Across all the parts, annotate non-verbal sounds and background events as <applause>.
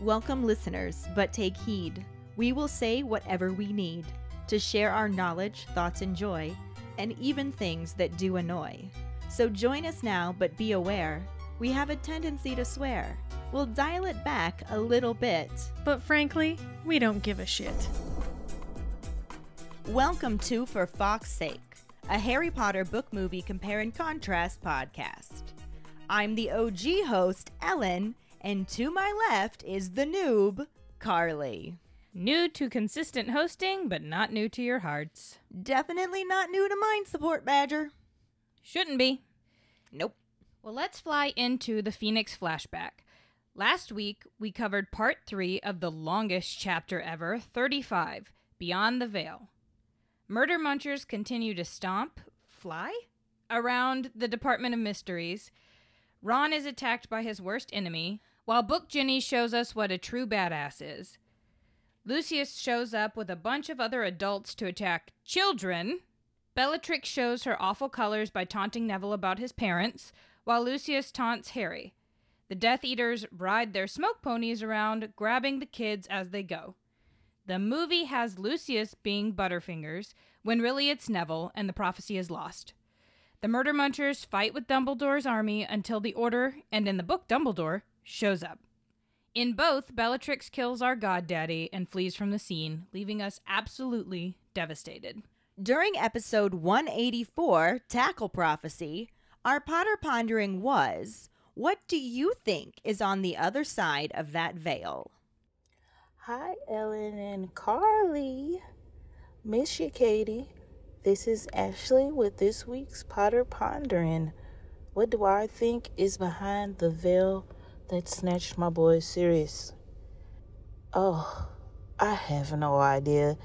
Welcome, listeners, but take heed. We will say whatever we need to share our knowledge, thoughts, and joy, and even things that do annoy. So join us now, but be aware we have a tendency to swear. We'll dial it back a little bit. But frankly, we don't give a shit. Welcome to For Fawkes' Sake, a Harry Potter book movie compare and contrast podcast. I'm the OG host, Ellen, and to my left is the noob, Karlee. New to consistent hosting, but not new to your hearts. Definitely not new to mind support, Badger. Shouldn't be. Nope. Well, let's fly into the Phoenix flashback. Last week, we covered part three of the longest chapter ever, 35, Beyond the Veil. Murder munchers continue to stomp, fly, around the Department of Mysteries. Ron is attacked by his worst enemy, while Book Ginny shows us what a true badass is. Lucius shows up with a bunch of other adults to attack children. Bellatrix shows her awful colors by taunting Neville about his parents, while Lucius taunts Harry. The Death Eaters ride their smoke ponies around, grabbing the kids as they go. The movie has Lucius being Butterfingers, when really it's Neville, and the prophecy is lost. The Murder Munchers fight with Dumbledore's army until the Order, and in the book Dumbledore, shows up. In both, Bellatrix kills our goddaddy and flees from the scene, leaving us absolutely devastated. During episode 184, Tackle Prophecy, our Potter pondering was what do you think is on the other side of that veil? Hi, Ellen and Karlee. Miss you, Katie. This is Ashley with this week's Potter Pondering. What do I think is behind the veil that snatched my boy Sirius? Oh, I have no idea.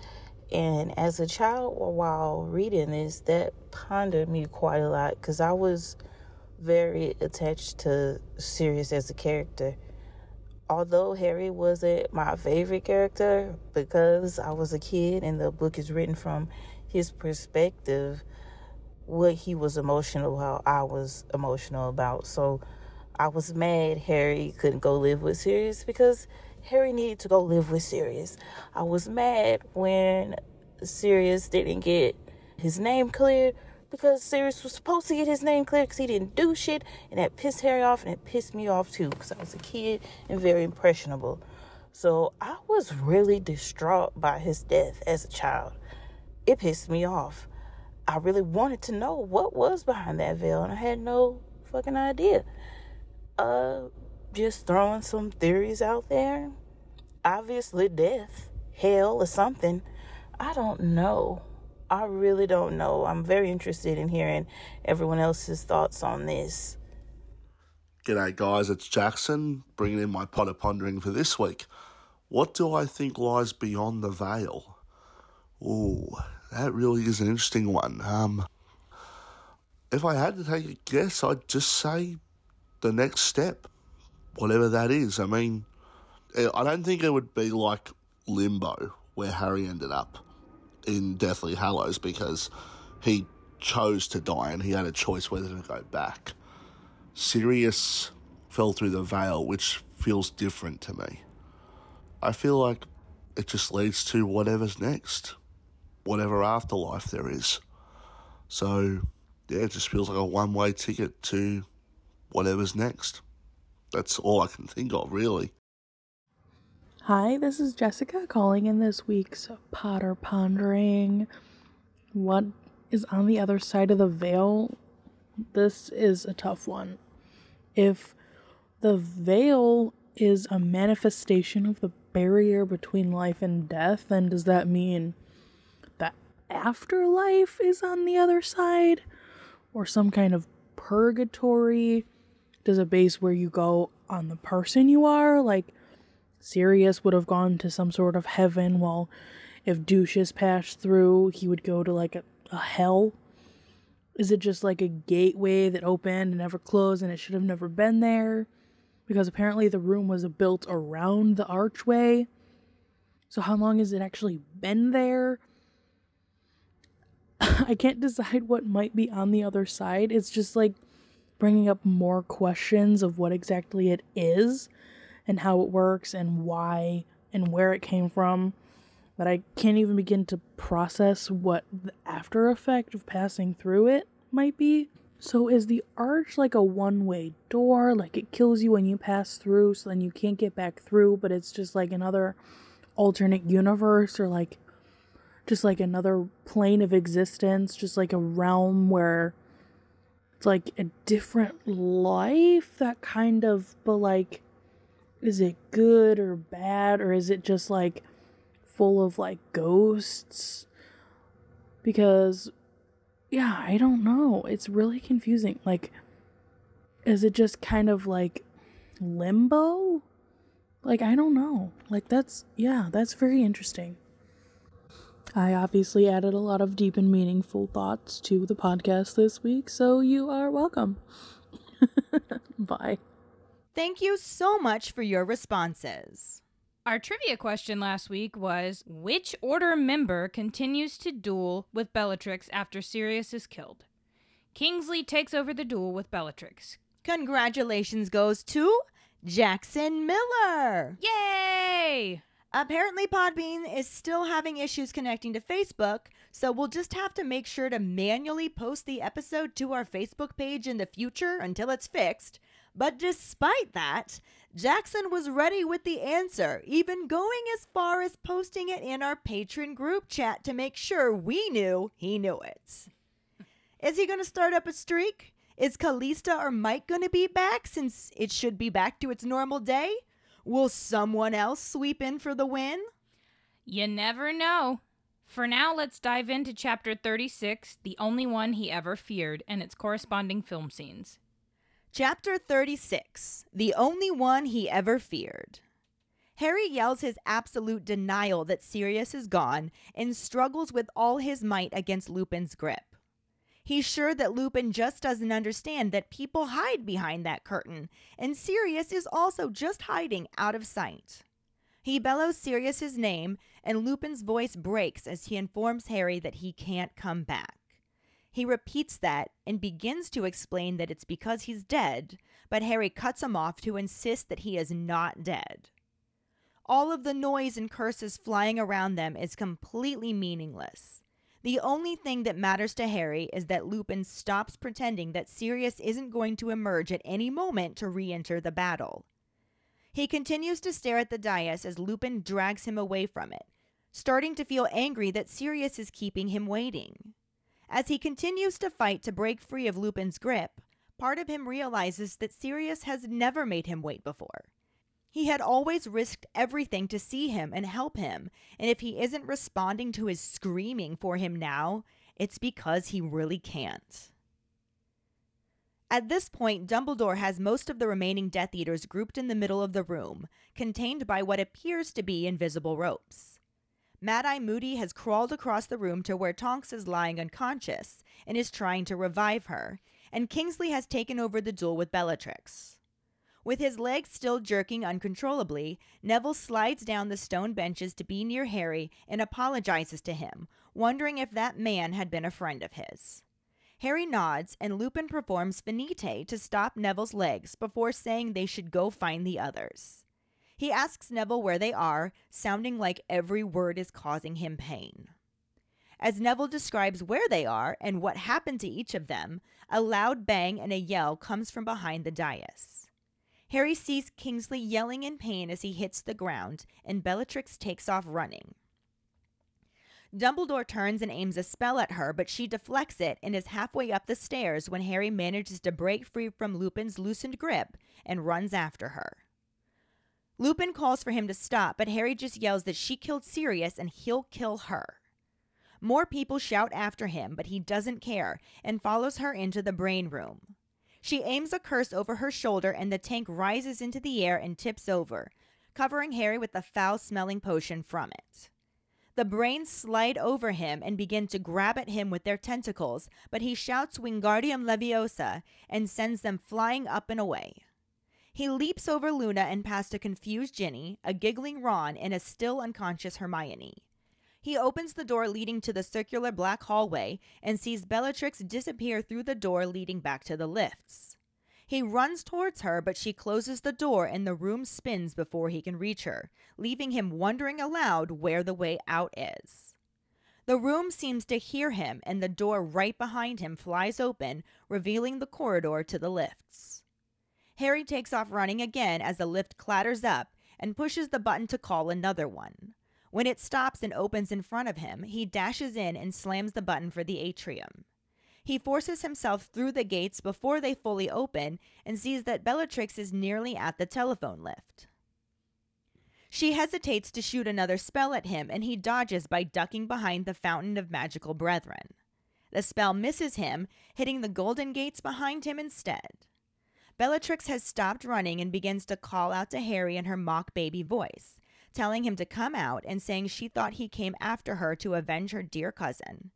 And as a child, while reading this, that pondered me quite a lot because I was very attached to Sirius as a character. Although Harry wasn't my favorite character because I was a kid and the book is written from his perspective, what he was emotional about, I was emotional about. So I was mad Harry couldn't go live with Sirius because Harry needed to go live with Sirius. I was mad when Sirius didn't get his name cleared because Sirius was supposed to get his name cleared because he didn't do shit, and that pissed Harry off, and it pissed me off too because I was a kid and very impressionable. So I was really distraught by his death as a child. It pissed me off. I really wanted to know what was behind that veil, and I had no fucking idea. Uh, just throwing some theories out there. Obviously, death, hell, or something. I don't know. I really don't know. I'm very interested in hearing everyone else's thoughts on this. G'day, guys. It's Jackson bringing in my Potter pondering for this week. What do I think lies beyond the veil? Ooh, that really is an interesting one. Um, if I had to take a guess, I'd just say the next step, whatever that is. I mean, eh, I don't think it would be like Limbo, where Harry ended up in Deathly Hallows because he chose to die and he had a choice whether to go back. Sirius fell through the veil, which feels different to me. I feel like it just leads to whatever's next, whatever afterlife there is. So, yeah, it just feels like a one way ticket to whatever's next. That's all I can think of, really. Hi, this is Jessica calling in this week's Potter Pondering. What is on the other side of the veil? This is a tough one. If the veil is a manifestation of the barrier between life and death, then does that mean that afterlife is on the other side? Or some kind of purgatory? Does it base where you go on the person you are? Like, Sirius would have gone to some sort of heaven, while if douches passed through, he would go to like a, a hell. Is it just like a gateway that opened and never closed and it should have never been there? Because apparently the room was built around the archway. So, how long has it actually been there? <laughs> I can't <laughs> decide what might be on the other side. It's just like bringing up more questions of what exactly it is and how it works and why and where it came from that I can't even begin to process what the after effect of passing through it might be. So, is the arch like a one way door? Like it kills you when you pass through, so then you can't get back through, but it's just like another alternate universe or like just like another plane of existence, just like a realm where like a different life, that kind of, but like, is it good or bad, or is it just like full of like ghosts? Because, yeah, I don't know. It's really confusing. Like, is it just kind of like limbo? Like, I don't know. Like, that's, yeah, that's very interesting. I obviously added a lot of deep and meaningful thoughts to the podcast this week, so you are welcome. <laughs> Bye. Thank you so much for your responses. Our trivia question last week was Which Order member continues to duel with Bellatrix after Sirius is killed? Kingsley takes over the duel with Bellatrix. Congratulations goes to Jackson Miller. Yay! Apparently, Podbean is still having issues connecting to Facebook, so we'll just have to make sure to manually post the episode to our Facebook page in the future until it's fixed. But despite that, Jackson was ready with the answer, even going as far as posting it in our Patreon group chat to make sure we knew he knew it. Is he going to start up a streak? Is Kalista or Mike going to be back since it should be back to its normal day? Will someone else sweep in for the win? You never know. For now, let's dive into chapter 36, the only one he ever feared, and its corresponding film scenes. Chapter 36 The Only One He Ever Feared. Harry yells his absolute denial that Sirius is gone and struggles with all his might against Lupin's grip. He's sure that Lupin just doesn't understand that people hide behind that curtain, and Sirius is also just hiding out of sight. He bellows Sirius's name, and Lupin's voice breaks as he informs Harry that he can't come back. He repeats that and begins to explain that it's because he's dead, but Harry cuts him off to insist that he is not dead. All of the noise and curses flying around them is completely meaningless. The only thing that matters to Harry is that Lupin stops pretending that Sirius isn't going to emerge at any moment to re enter the battle. He continues to stare at the dais as Lupin drags him away from it, starting to feel angry that Sirius is keeping him waiting. As he continues to fight to break free of Lupin's grip, part of him realizes that Sirius has never made him wait before. He had always risked everything to see him and help him, and if he isn't responding to his screaming for him now, it's because he really can't. At this point, Dumbledore has most of the remaining Death Eaters grouped in the middle of the room, contained by what appears to be invisible ropes. Mad Eye Moody has crawled across the room to where Tonks is lying unconscious and is trying to revive her, and Kingsley has taken over the duel with Bellatrix. With his legs still jerking uncontrollably, Neville slides down the stone benches to be near Harry and apologizes to him, wondering if that man had been a friend of his. Harry nods, and Lupin performs finite to stop Neville's legs before saying they should go find the others. He asks Neville where they are, sounding like every word is causing him pain. As Neville describes where they are and what happened to each of them, a loud bang and a yell comes from behind the dais. Harry sees Kingsley yelling in pain as he hits the ground, and Bellatrix takes off running. Dumbledore turns and aims a spell at her, but she deflects it and is halfway up the stairs when Harry manages to break free from Lupin's loosened grip and runs after her. Lupin calls for him to stop, but Harry just yells that she killed Sirius and he'll kill her. More people shout after him, but he doesn't care and follows her into the brain room. She aims a curse over her shoulder, and the tank rises into the air and tips over, covering Harry with the foul smelling potion from it. The brains slide over him and begin to grab at him with their tentacles, but he shouts Wingardium Leviosa and sends them flying up and away. He leaps over Luna and past a confused Ginny, a giggling Ron, and a still unconscious Hermione. He opens the door leading to the circular black hallway and sees Bellatrix disappear through the door leading back to the lifts. He runs towards her, but she closes the door and the room spins before he can reach her, leaving him wondering aloud where the way out is. The room seems to hear him, and the door right behind him flies open, revealing the corridor to the lifts. Harry takes off running again as the lift clatters up and pushes the button to call another one. When it stops and opens in front of him, he dashes in and slams the button for the atrium. He forces himself through the gates before they fully open and sees that Bellatrix is nearly at the telephone lift. She hesitates to shoot another spell at him, and he dodges by ducking behind the Fountain of Magical Brethren. The spell misses him, hitting the golden gates behind him instead. Bellatrix has stopped running and begins to call out to Harry in her mock baby voice, telling him to come out and saying she thought he came after her to avenge her dear cousin.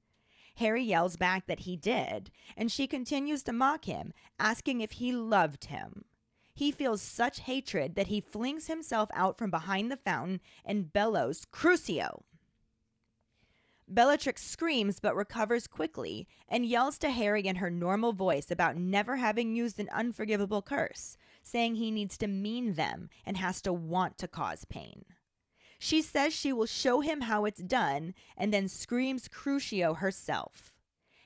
Harry yells back that he did, and she continues to mock him, asking if he loved him. He feels such hatred that he flings himself out from behind the fountain and bellows, Crucio! Bellatrix screams but recovers quickly and yells to Harry in her normal voice about never having used an unforgivable curse, saying he needs to mean them and has to want to cause pain. She says she will show him how it's done and then screams Crucio herself.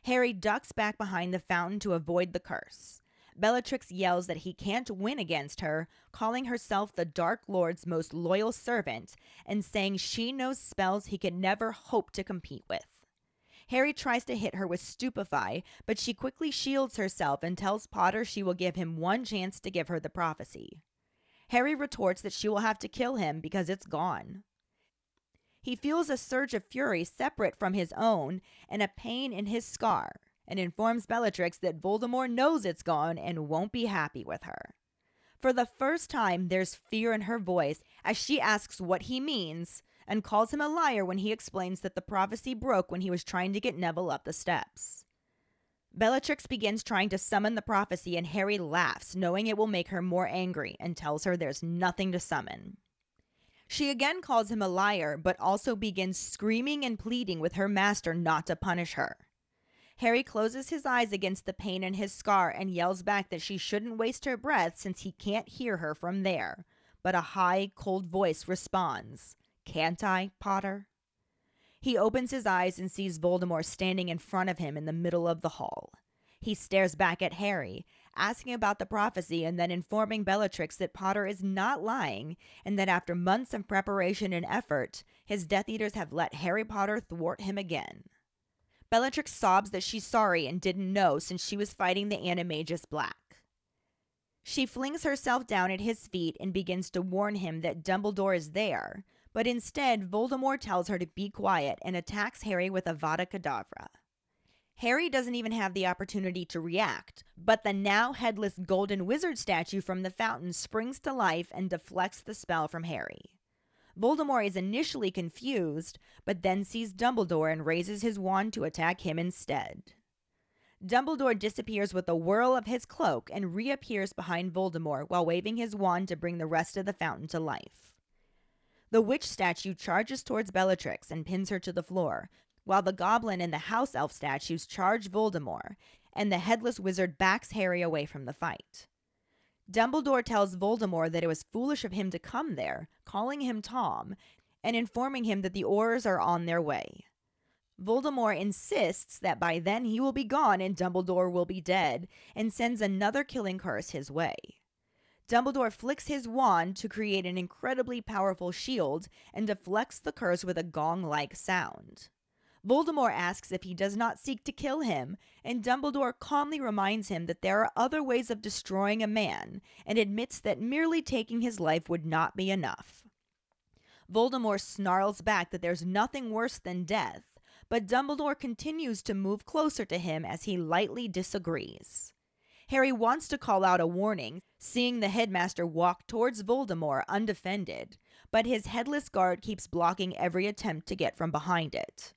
Harry ducks back behind the fountain to avoid the curse. Bellatrix yells that he can't win against her, calling herself the Dark Lord's most loyal servant and saying she knows spells he could never hope to compete with. Harry tries to hit her with Stupefy, but she quickly shields herself and tells Potter she will give him one chance to give her the prophecy. Harry retorts that she will have to kill him because it's gone. He feels a surge of fury separate from his own and a pain in his scar and informs Bellatrix that Voldemort knows it's gone and won't be happy with her. For the first time, there's fear in her voice as she asks what he means and calls him a liar when he explains that the prophecy broke when he was trying to get Neville up the steps. Bellatrix begins trying to summon the prophecy, and Harry laughs, knowing it will make her more angry, and tells her there's nothing to summon. She again calls him a liar, but also begins screaming and pleading with her master not to punish her. Harry closes his eyes against the pain in his scar and yells back that she shouldn't waste her breath since he can't hear her from there. But a high, cold voice responds, Can't I, Potter? He opens his eyes and sees Voldemort standing in front of him in the middle of the hall. He stares back at Harry, asking about the prophecy and then informing Bellatrix that Potter is not lying and that after months of preparation and effort, his Death Eaters have let Harry Potter thwart him again. Bellatrix sobs that she's sorry and didn't know since she was fighting the Animagus Black. She flings herself down at his feet and begins to warn him that Dumbledore is there, but instead Voldemort tells her to be quiet and attacks Harry with Avada Kedavra. Harry doesn't even have the opportunity to react, but the now headless golden wizard statue from the fountain springs to life and deflects the spell from Harry. Voldemort is initially confused, but then sees Dumbledore and raises his wand to attack him instead. Dumbledore disappears with a whirl of his cloak and reappears behind Voldemort while waving his wand to bring the rest of the fountain to life. The witch statue charges towards Bellatrix and pins her to the floor, while the goblin and the house elf statues charge Voldemort, and the headless wizard backs Harry away from the fight. Dumbledore tells Voldemort that it was foolish of him to come there, calling him Tom, and informing him that the Aurors are on their way. Voldemort insists that by then he will be gone and Dumbledore will be dead, and sends another killing curse his way. Dumbledore flicks his wand to create an incredibly powerful shield and deflects the curse with a gong like sound. Voldemort asks if he does not seek to kill him, and Dumbledore calmly reminds him that there are other ways of destroying a man and admits that merely taking his life would not be enough. Voldemort snarls back that there's nothing worse than death, but Dumbledore continues to move closer to him as he lightly disagrees. Harry wants to call out a warning, seeing the headmaster walk towards Voldemort undefended, but his headless guard keeps blocking every attempt to get from behind it.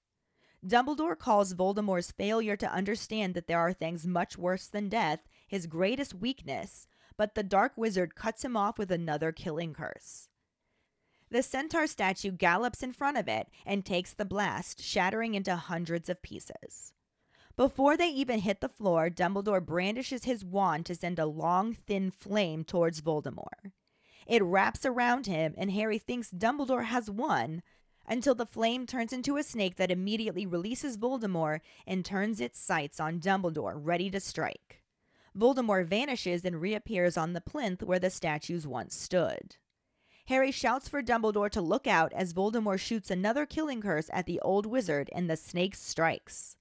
Dumbledore calls Voldemort's failure to understand that there are things much worse than death his greatest weakness, but the Dark Wizard cuts him off with another killing curse. The centaur statue gallops in front of it and takes the blast, shattering into hundreds of pieces. Before they even hit the floor, Dumbledore brandishes his wand to send a long, thin flame towards Voldemort. It wraps around him, and Harry thinks Dumbledore has won until the flame turns into a snake that immediately releases Voldemort and turns its sights on Dumbledore, ready to strike. Voldemort vanishes and reappears on the plinth where the statues once stood. Harry shouts for Dumbledore to look out as Voldemort shoots another killing curse at the old wizard and the snake strikes.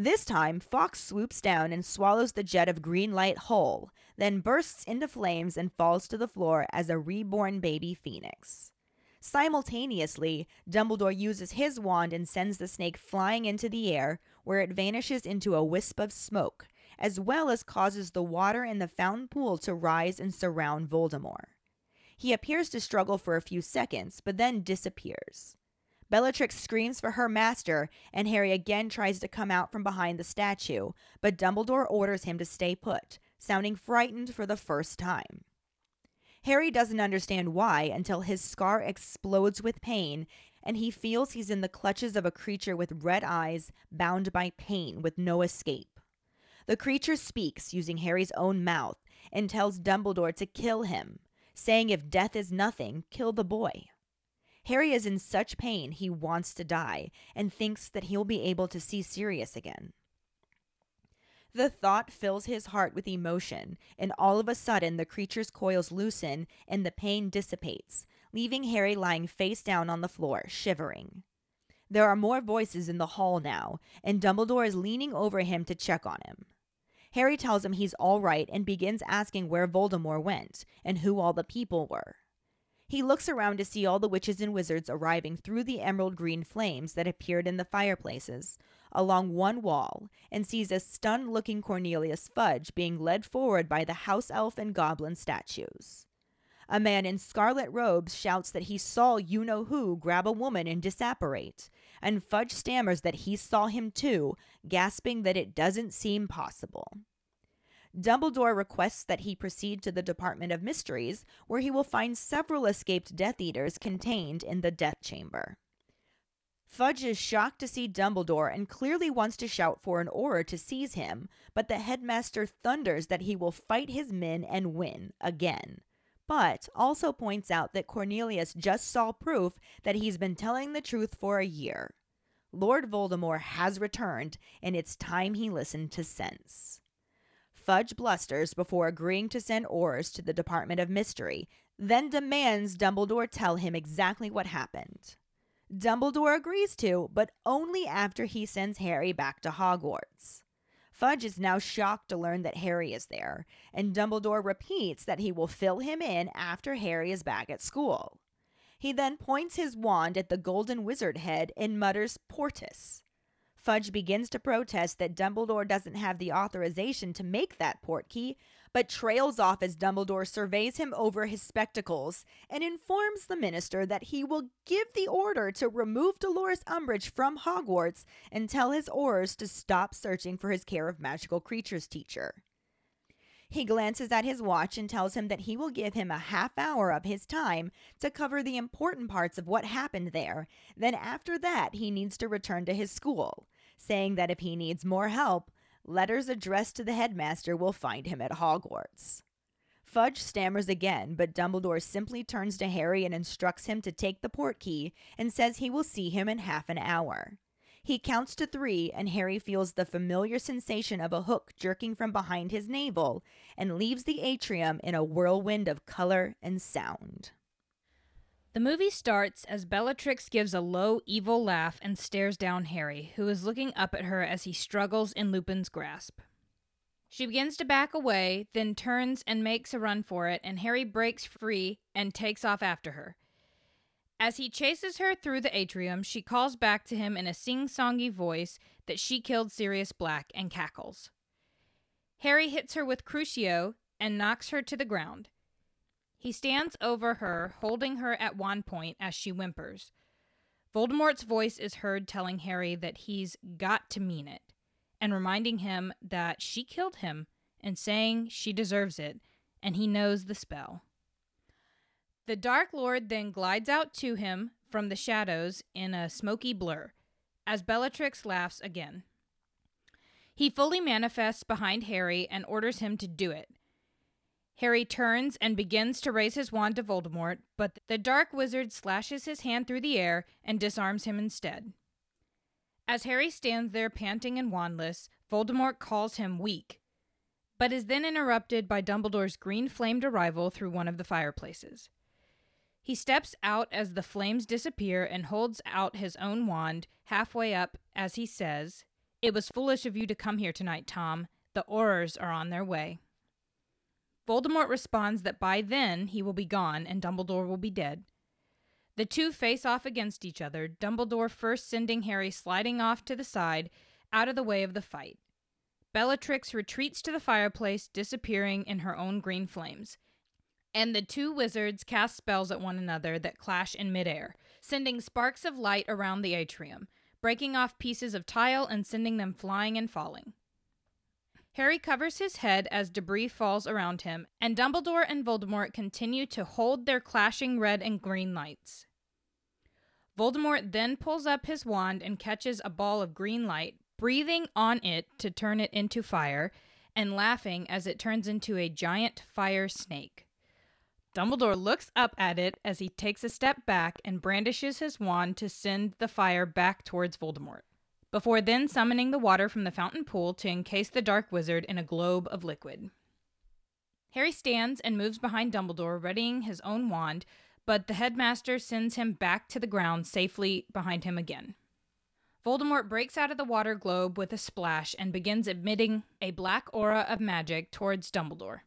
This time, Fawkes swoops down and swallows the jet of green light whole, then bursts into flames and falls to the floor as a reborn baby phoenix. Simultaneously, Dumbledore uses his wand and sends the snake flying into the air, where it vanishes into a wisp of smoke, as well as causes the water in the fountain pool to rise and surround Voldemort. He appears to struggle for a few seconds, but then disappears. Bellatrix screams for her master, and Harry again tries to come out from behind the statue, but Dumbledore orders him to stay put, sounding frightened for the first time. Harry doesn't understand why until his scar explodes with pain and he feels he's in the clutches of a creature with red eyes, bound by pain with no escape. The creature speaks using Harry's own mouth and tells Dumbledore to kill him, saying if death is nothing, kill the boy. Harry is in such pain he wants to die and thinks that he'll be able to see Sirius again. The thought fills his heart with emotion, and all of a sudden the creature's coils loosen and the pain dissipates, leaving Harry lying face down on the floor, shivering. There are more voices in the hall now, and Dumbledore is leaning over him to check on him. Harry tells him he's all right and begins asking where Voldemort went and who all the people were. He looks around to see all the witches and wizards arriving through the emerald green flames that appeared in the fireplaces along one wall and sees a stunned looking Cornelius Fudge being led forward by the house elf and goblin statues. A man in scarlet robes shouts that he saw you know who grab a woman and disapparate, and Fudge stammers that he saw him too, gasping that it doesn't seem possible. Dumbledore requests that he proceed to the Department of Mysteries, where he will find several escaped Death Eaters contained in the Death Chamber. Fudge is shocked to see Dumbledore and clearly wants to shout for an Auror to seize him, but the headmaster thunders that he will fight his men and win again. But also points out that Cornelius just saw proof that he's been telling the truth for a year. Lord Voldemort has returned, and it's time he listened to sense. Fudge blusters before agreeing to send Aurors to the Department of Mystery, then demands Dumbledore tell him exactly what happened. Dumbledore agrees to, but only after he sends Harry back to Hogwarts. Fudge is now shocked to learn that Harry is there, and Dumbledore repeats that he will fill him in after Harry is back at school. He then points his wand at the golden wizard head and mutters Portus. Fudge begins to protest that Dumbledore doesn't have the authorization to make that portkey, but trails off as Dumbledore surveys him over his spectacles and informs the minister that he will give the order to remove Dolores Umbridge from Hogwarts and tell his Aurors to stop searching for his care of magical creatures teacher. He glances at his watch and tells him that he will give him a half hour of his time to cover the important parts of what happened there. Then, after that, he needs to return to his school saying that if he needs more help, letters addressed to the headmaster will find him at Hogwarts. Fudge stammers again, but Dumbledore simply turns to Harry and instructs him to take the portkey and says he will see him in half an hour. He counts to three, and Harry feels the familiar sensation of a hook jerking from behind his navel and leaves the atrium in a whirlwind of color and sound. The movie starts as Bellatrix gives a low, evil laugh and stares down Harry, who is looking up at her as he struggles in Lupin's grasp. She begins to back away, then turns and makes a run for it, and Harry breaks free and takes off after her. As he chases her through the atrium, she calls back to him in a sing songy voice that she killed Sirius Black and cackles. Harry hits her with Crucio and knocks her to the ground. He stands over her, holding her at one point as she whimpers. Voldemort's voice is heard telling Harry that he's got to mean it, and reminding him that she killed him and saying she deserves it, and he knows the spell. The Dark Lord then glides out to him from the shadows in a smoky blur, as Bellatrix laughs again. He fully manifests behind Harry and orders him to do it. Harry turns and begins to raise his wand to Voldemort, but the dark wizard slashes his hand through the air and disarms him instead. As Harry stands there panting and wandless, Voldemort calls him weak, but is then interrupted by Dumbledore's green flamed arrival through one of the fireplaces. He steps out as the flames disappear and holds out his own wand halfway up as he says, It was foolish of you to come here tonight, Tom. The Aurors are on their way. Voldemort responds that by then he will be gone and Dumbledore will be dead. The two face off against each other, Dumbledore first sending Harry sliding off to the side, out of the way of the fight. Bellatrix retreats to the fireplace, disappearing in her own green flames. And the two wizards cast spells at one another that clash in midair, sending sparks of light around the atrium, breaking off pieces of tile and sending them flying and falling. Harry covers his head as debris falls around him, and Dumbledore and Voldemort continue to hold their clashing red and green lights. Voldemort then pulls up his wand and catches a ball of green light, breathing on it to turn it into fire, and laughing as it turns into a giant fire snake. Dumbledore looks up at it as he takes a step back and brandishes his wand to send the fire back towards Voldemort, before then summoning the water from the fountain pool to encase the dark wizard in a globe of liquid. Harry stands and moves behind Dumbledore, readying his own wand, but the headmaster sends him back to the ground safely behind him again. Voldemort breaks out of the water globe with a splash and begins emitting a black aura of magic towards Dumbledore.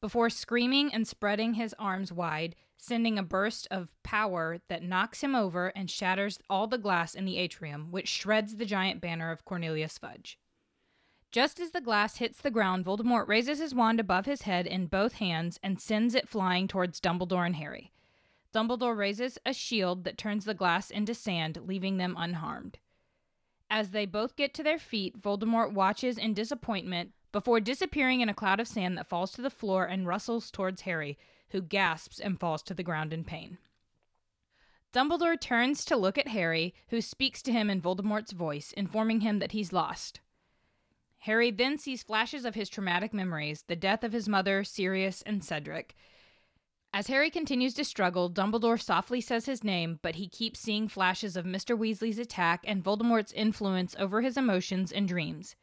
Before screaming and spreading his arms wide, sending a burst of power that knocks him over and shatters all the glass in the atrium, which shreds the giant banner of Cornelius Fudge. Just as the glass hits the ground, Voldemort raises his wand above his head in both hands and sends it flying towards Dumbledore and Harry. Dumbledore raises a shield that turns the glass into sand, leaving them unharmed. As they both get to their feet, Voldemort watches in disappointment before disappearing in a cloud of sand that falls to the floor and rustles towards Harry, who gasps and falls to the ground in pain. Dumbledore turns to look at Harry, who speaks to him in Voldemort's voice, informing him that he's lost. Harry then sees flashes of his traumatic memories the death of his mother, Sirius, and Cedric as Harry continues to struggle, Dumbledore softly says his name, but he keeps seeing flashes of Mr. Weasley's attack and Voldemort's influence over his emotions and dreams.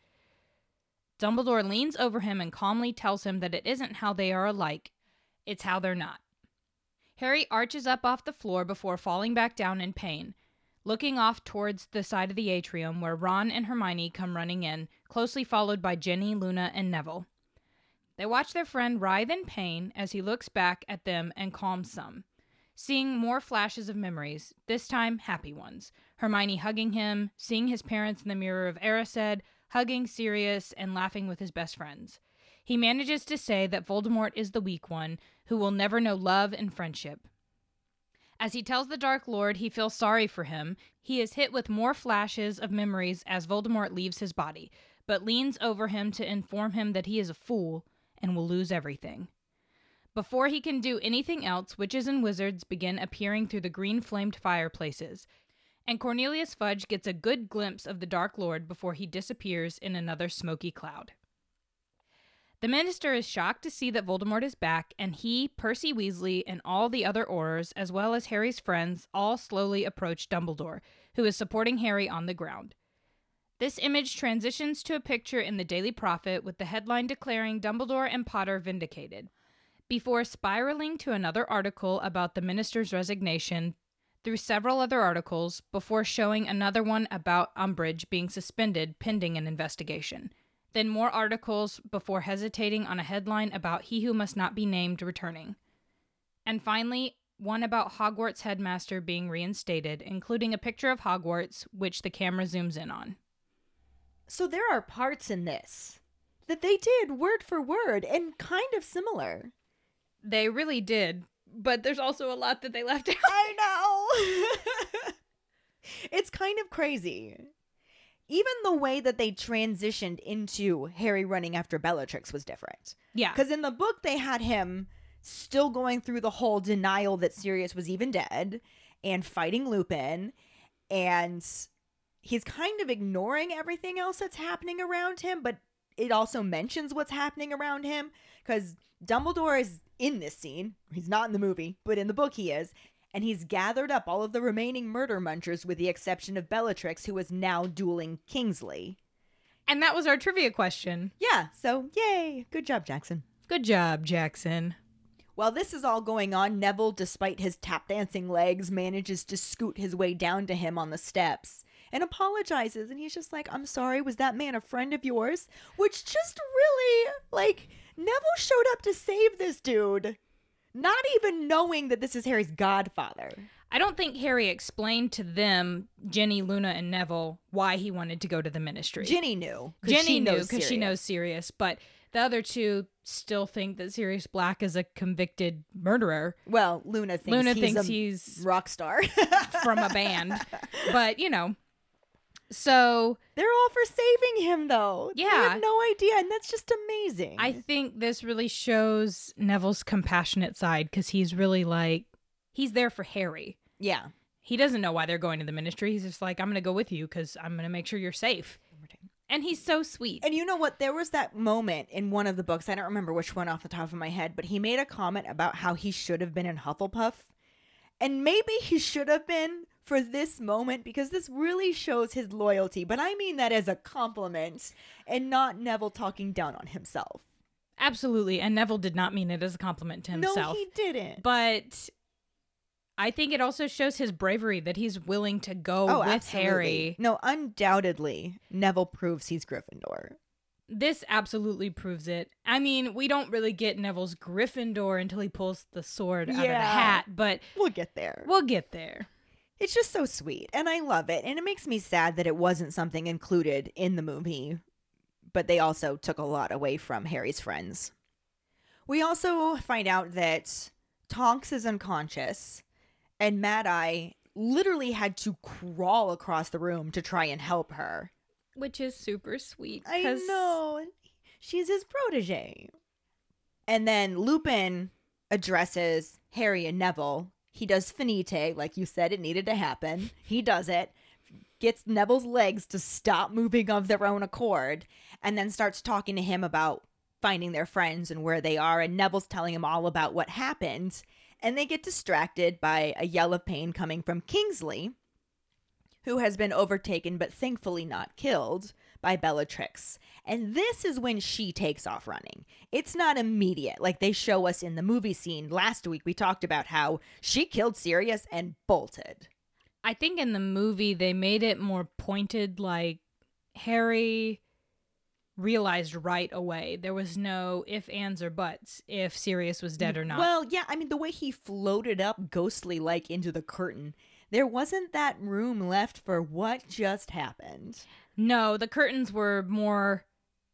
Dumbledore leans over him and calmly tells him that it isn't how they are alike, it's how they're not. Harry arches up off the floor before falling back down in pain, looking off towards the side of the atrium where Ron and Hermione come running in, closely followed by Ginny, Luna, and Neville. They watch their friend writhe in pain as he looks back at them and calms some, seeing more flashes of memories, this time happy ones. Hermione hugging him, seeing his parents in the mirror of Erised, hugging Sirius, and laughing with his best friends. He manages to say that Voldemort is the weak one, who will never know love and friendship. As he tells the Dark Lord he feels sorry for him, he is hit with more flashes of memories as Voldemort leaves his body, but leans over him to inform him that he is a fool and will lose everything. Before he can do anything else, witches and wizards begin appearing through the green flamed fireplaces, and Cornelius Fudge gets a good glimpse of the Dark Lord before he disappears in another smoky cloud. The minister is shocked to see that Voldemort is back, and he, Percy Weasley, and all the other Aurors, as well as Harry's friends, all slowly approach Dumbledore, who is supporting Harry on the ground. This image transitions to a picture in the Daily Prophet with the headline declaring Dumbledore and Potter vindicated, before spiraling to another article about the minister's resignation through several other articles before showing another one about Umbridge being suspended pending an investigation. Then more articles before hesitating on a headline about he who must not be named returning. And finally, one about Hogwarts headmaster being reinstated, including a picture of Hogwarts, which the camera zooms in on. So there are parts in this that they did word for word and kind of similar. They really did, but there's also a lot that they left <laughs> out. I know. <laughs> it's kind of crazy. Even the way that they transitioned into Harry running after Bellatrix was different. Yeah. Because in the book, they had him still going through the whole denial that Sirius was even dead and fighting Lupin. And he's kind of ignoring everything else that's happening around him, but it also mentions what's happening around him because Dumbledore is in this scene. He's not in the movie, but in the book he is. And he's gathered up all of the remaining murder munchers with the exception of Bellatrix, who is now dueling Kingsley. And that was our trivia question. Yeah, so yay. Good job, Jackson. Good job, Jackson. While this is all going on, Neville, despite his tap dancing legs, manages to scoot his way down to him on the steps and apologizes. And he's just like, I'm sorry, was that man a friend of yours? Which just really, like, Neville showed up to save this dude, not even knowing that this is Harry's godfather. I don't think Harry explained to them, Ginny, Luna, and Neville, why he wanted to go to the ministry. Ginny knew. Ginny knew knows because she knows Sirius, but the other two still think that Sirius Black is a convicted murderer Well, Luna thinks Luna he's thinks a he's- rock star. from a <laughs> band. But, you know, so They're all for saving him, though. Yeah, They have no idea, and that's just amazing. I think this really shows Neville's compassionate side because he's really like, he's there for Harry. yeah. He doesn't know why they're going to the ministry. He's just like, I'm going to go with you because I'm going to make sure you're safe. And he's so sweet. And you know what? There was that moment in one of the books. I don't remember which one off the top of my head, but he made a comment about how he should have been in Hufflepuff. And maybe he should have been for this moment because this really shows his loyalty. But I mean that as a compliment and not Neville talking down on himself. Absolutely. And Neville did not mean it as a compliment to himself. No, he didn't. But I think it also shows his bravery that he's willing to go oh, with absolutely. Harry. No, undoubtedly, Neville proves he's Gryffindor. This absolutely proves it. I mean, we don't really get Neville's Gryffindor until he pulls the sword out of the hat, but We'll get there. we'll get there. It's just so sweet, and I love it. And it makes me sad that it wasn't something included in the movie, but they also took a lot away from Harry's friends. We also find out that Tonks is unconscious, and Mad Eye literally had to crawl across the room to try and help her. Which is super sweet. I know. She's his protege. And then Lupin addresses Harry and Neville. He does finite, like you said, it needed to happen. He does it, gets Neville's legs to stop moving of their own accord, and then starts talking to him about finding their friends and where they are. And Neville's telling him all about what happened. And they get distracted by a yell of pain coming from Kingsley, who has been overtaken but thankfully not killed by Bellatrix. And this is when she takes off running. It's not immediate like they show us in the movie scene. Last week we talked about how she killed Sirius and bolted. I think in the movie they made it more pointed like Harry realized right away. There was no if, ands, or buts if Sirius was dead or not. Well, yeah, I mean the way he floated up ghostly like into the curtain. There wasn't that room left for what just happened. No, the curtains were more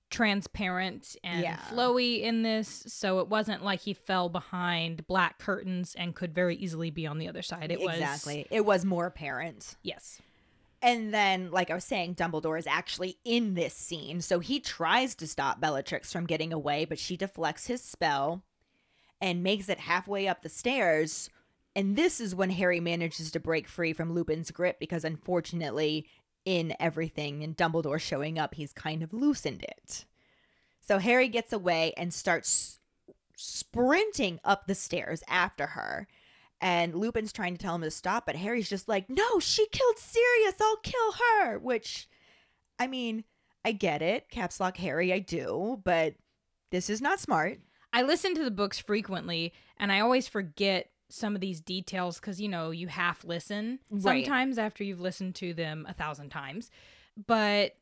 transparent and Yeah. flowy in this, so it wasn't like he fell behind black curtains and could very easily be on the other side. It was exactly. It was more apparent. Yes. And then, like I was saying, Dumbledore is actually in this scene. So he tries to stop Bellatrix from getting away, but she deflects his spell and makes it halfway up the stairs. And this is when Harry manages to break free from Lupin's grip because, unfortunately, in everything and Dumbledore showing up, he's kind of loosened it. So Harry gets away and starts sprinting up the stairs after her. And Lupin's trying to tell him to stop, but Harry's just like, no, she killed Sirius. I'll kill her. Which, I mean, I get it. Caps lock Harry, I do, but this is not smart. I listen to the books frequently and I always forget some of these details because, you know, you half listen Right. sometimes after you've listened to them a thousand times. But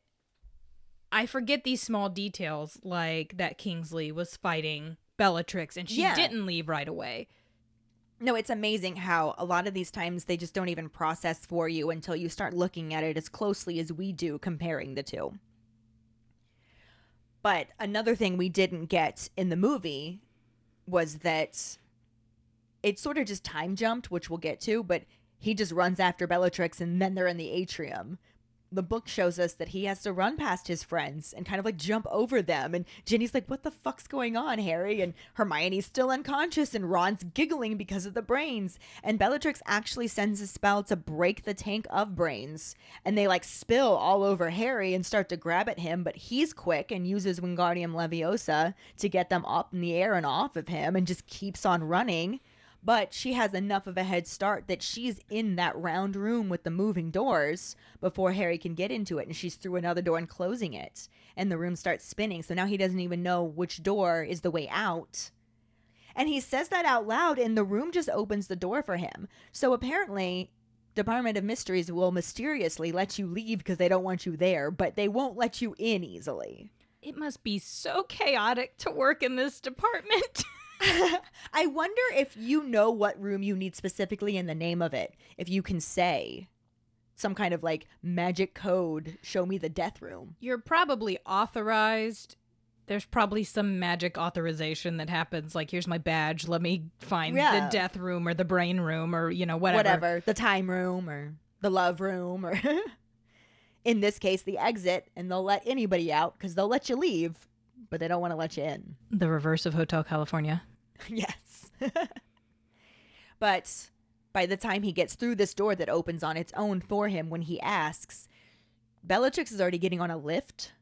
I forget these small details like that Kingsley was fighting Bellatrix and she Yeah. didn't leave right away. No, it's amazing how a lot of these times they just don't even process for you until you start looking at it as closely as we do comparing the two. But another thing we didn't get in the movie was that it sort of just time jumped, which we'll get to, but he just runs after Bellatrix and then they're in the atrium. the book shows us that he has to run past his friends and kind of like jump over them. And Ginny's like, What the fuck's going on, Harry? And Hermione's still unconscious, and Ron's giggling because of the brains. And Bellatrix actually sends a spell to break the tank of brains. And they like spill all over Harry and start to grab at him, but he's quick and uses Wingardium Leviosa to get them up in the air and off of him and just keeps on running but she has enough of a head start that she's in that round room with the moving doors before Harry can get into it and she's through another door and closing it and the room starts spinning. So now he doesn't even know which door is the way out. And he says that out loud and the room just opens the door for him. So apparently Department of Mysteries will mysteriously let you leave because they don't want you there but they won't let you in easily. It must be so chaotic to work in this department. <laughs> <laughs> I wonder if you know what room you need specifically in the name of it. If you can say some kind of like magic code, show me the death room. You're probably authorized. There's probably some magic authorization that happens. Like, here's my badge. Let me find Yeah. the death room or the brain room or, you know, whatever. Whatever. The time room or the love room or <laughs> in this case the exit and they'll let anybody out cuz they'll let you leave, but they don't want to let you in. The reverse of Hotel California. <laughs> yes. but by the time he gets through this door that opens on its own for him when he asks, Bellatrix is already getting on a lift.